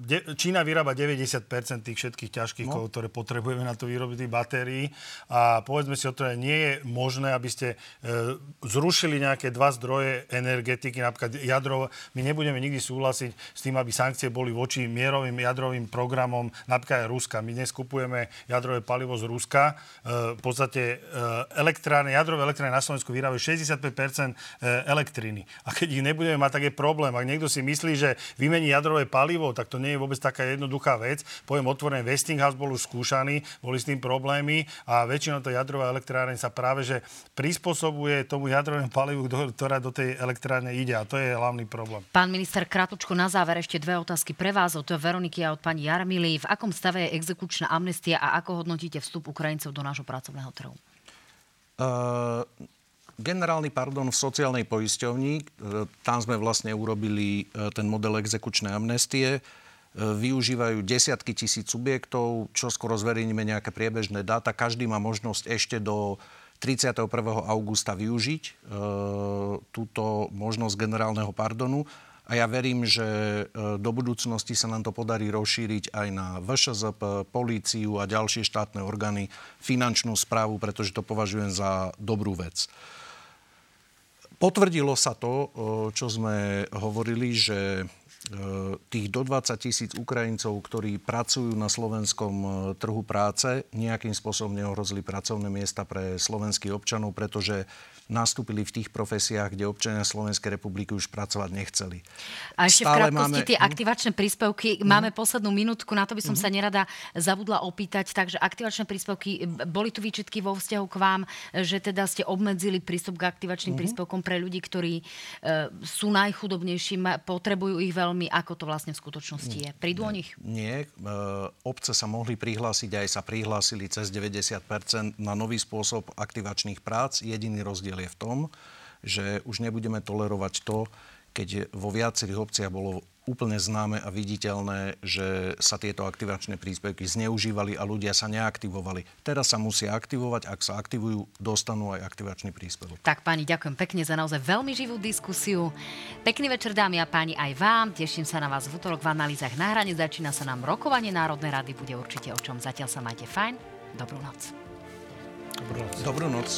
de, Čína vyrába 90% tých všetkých ťažkých no. kovov, ktoré potrebujeme na to výrobu tých batérií. A povedzme si o to, že nie je možné, aby ste e, zrušili nejaké dva zdroje energetiky, napríklad jadro. My nebudeme nikdy súhlasiť s tým, aby sankcie boli voči mierovým jadrovým programom napríklad aj Ruska. My dnes kupujeme jadrové palivo z Ruska. E, v podstate e, elektrárne, jadrové elektrárne na Slovensku vyrábajú 65 e, elektriny. A keď ich nebudeme mať, tak je problém. Ak niekto si myslí, že vymení jadrové palivo, tak to nie je vôbec taká jednoduchá vec. Poviem otvorené, Westinghouse bol už skúšaný, boli s tým problémy a väčšinou to jadrová elektrárne sa práve že prispôsobuje tomu jadrovému palivu, ktorá do tej elektrárne ide. A to je hlavný problém. Pán minister, krátko na záver ešte dve otázky pre vás od Veroniky a od pani Jarmily. V akom stave je exekučná amnestia a ako hodnotíte vstup Ukrajincov do nášho pracovného trhu? Uh, generálny pardon v sociálnej poisťovni, uh, tam sme vlastne urobili uh, ten model exekučnej amnestie. Využívajú desiatky tisíc subjektov, čo skoro zverejníme nejaké priebežné dáta. Každý má možnosť ešte do 31. augusta využiť uh, túto možnosť generálneho pardonu. A ja verím, že e, do budúcnosti sa nám to podarí rozšíriť aj na VŠZP, políciu a ďalšie štátne orgány, finančnú správu, pretože to považujem za dobrú vec. Potvrdilo sa to, e, čo sme hovorili, že e, tých do 20 tisíc Ukrajincov, ktorí pracujú na slovenskom trhu práce, nejakým spôsobom neohrozili pracovné miesta pre slovenských občanov, pretože nastúpili v tých profesiách, kde občania Slovenskej republiky už pracovať nechceli. A ešte Stále v krátkosti máme... tie aktivačné príspevky. Mm. Máme poslednú minútku, na to by som mm. sa nerada zabudla opýtať. Takže aktivačné príspevky, boli tu výčitky vo vzťahu k vám, že teda ste obmedzili prístup k aktivačným mm. príspevkom pre ľudí, ktorí e, sú najchudobnejší, potrebujú ich veľmi. Ako to vlastne v skutočnosti je? Prídu o nich? Nie. E, obce sa mohli prihlásiť, aj sa prihlásili cez 90% na nový spôsob aktivačných prác. Jediný rozdiel je v tom, že už nebudeme tolerovať to, keď vo viacerých obciach bolo úplne známe a viditeľné, že sa tieto aktivačné príspevky zneužívali a ľudia sa neaktivovali. Teraz sa musia aktivovať, ak sa aktivujú, dostanú aj aktivačný príspevok. Tak pani, ďakujem pekne za naozaj veľmi živú diskusiu. Pekný večer dámy a páni aj vám. Teším sa na vás v útorok v analýzach na hrane. Začína sa nám rokovanie Národnej rady, bude určite o čom. Zatiaľ sa majte fajn. Dobrú noc. Dobrú noc. Dobrú noc.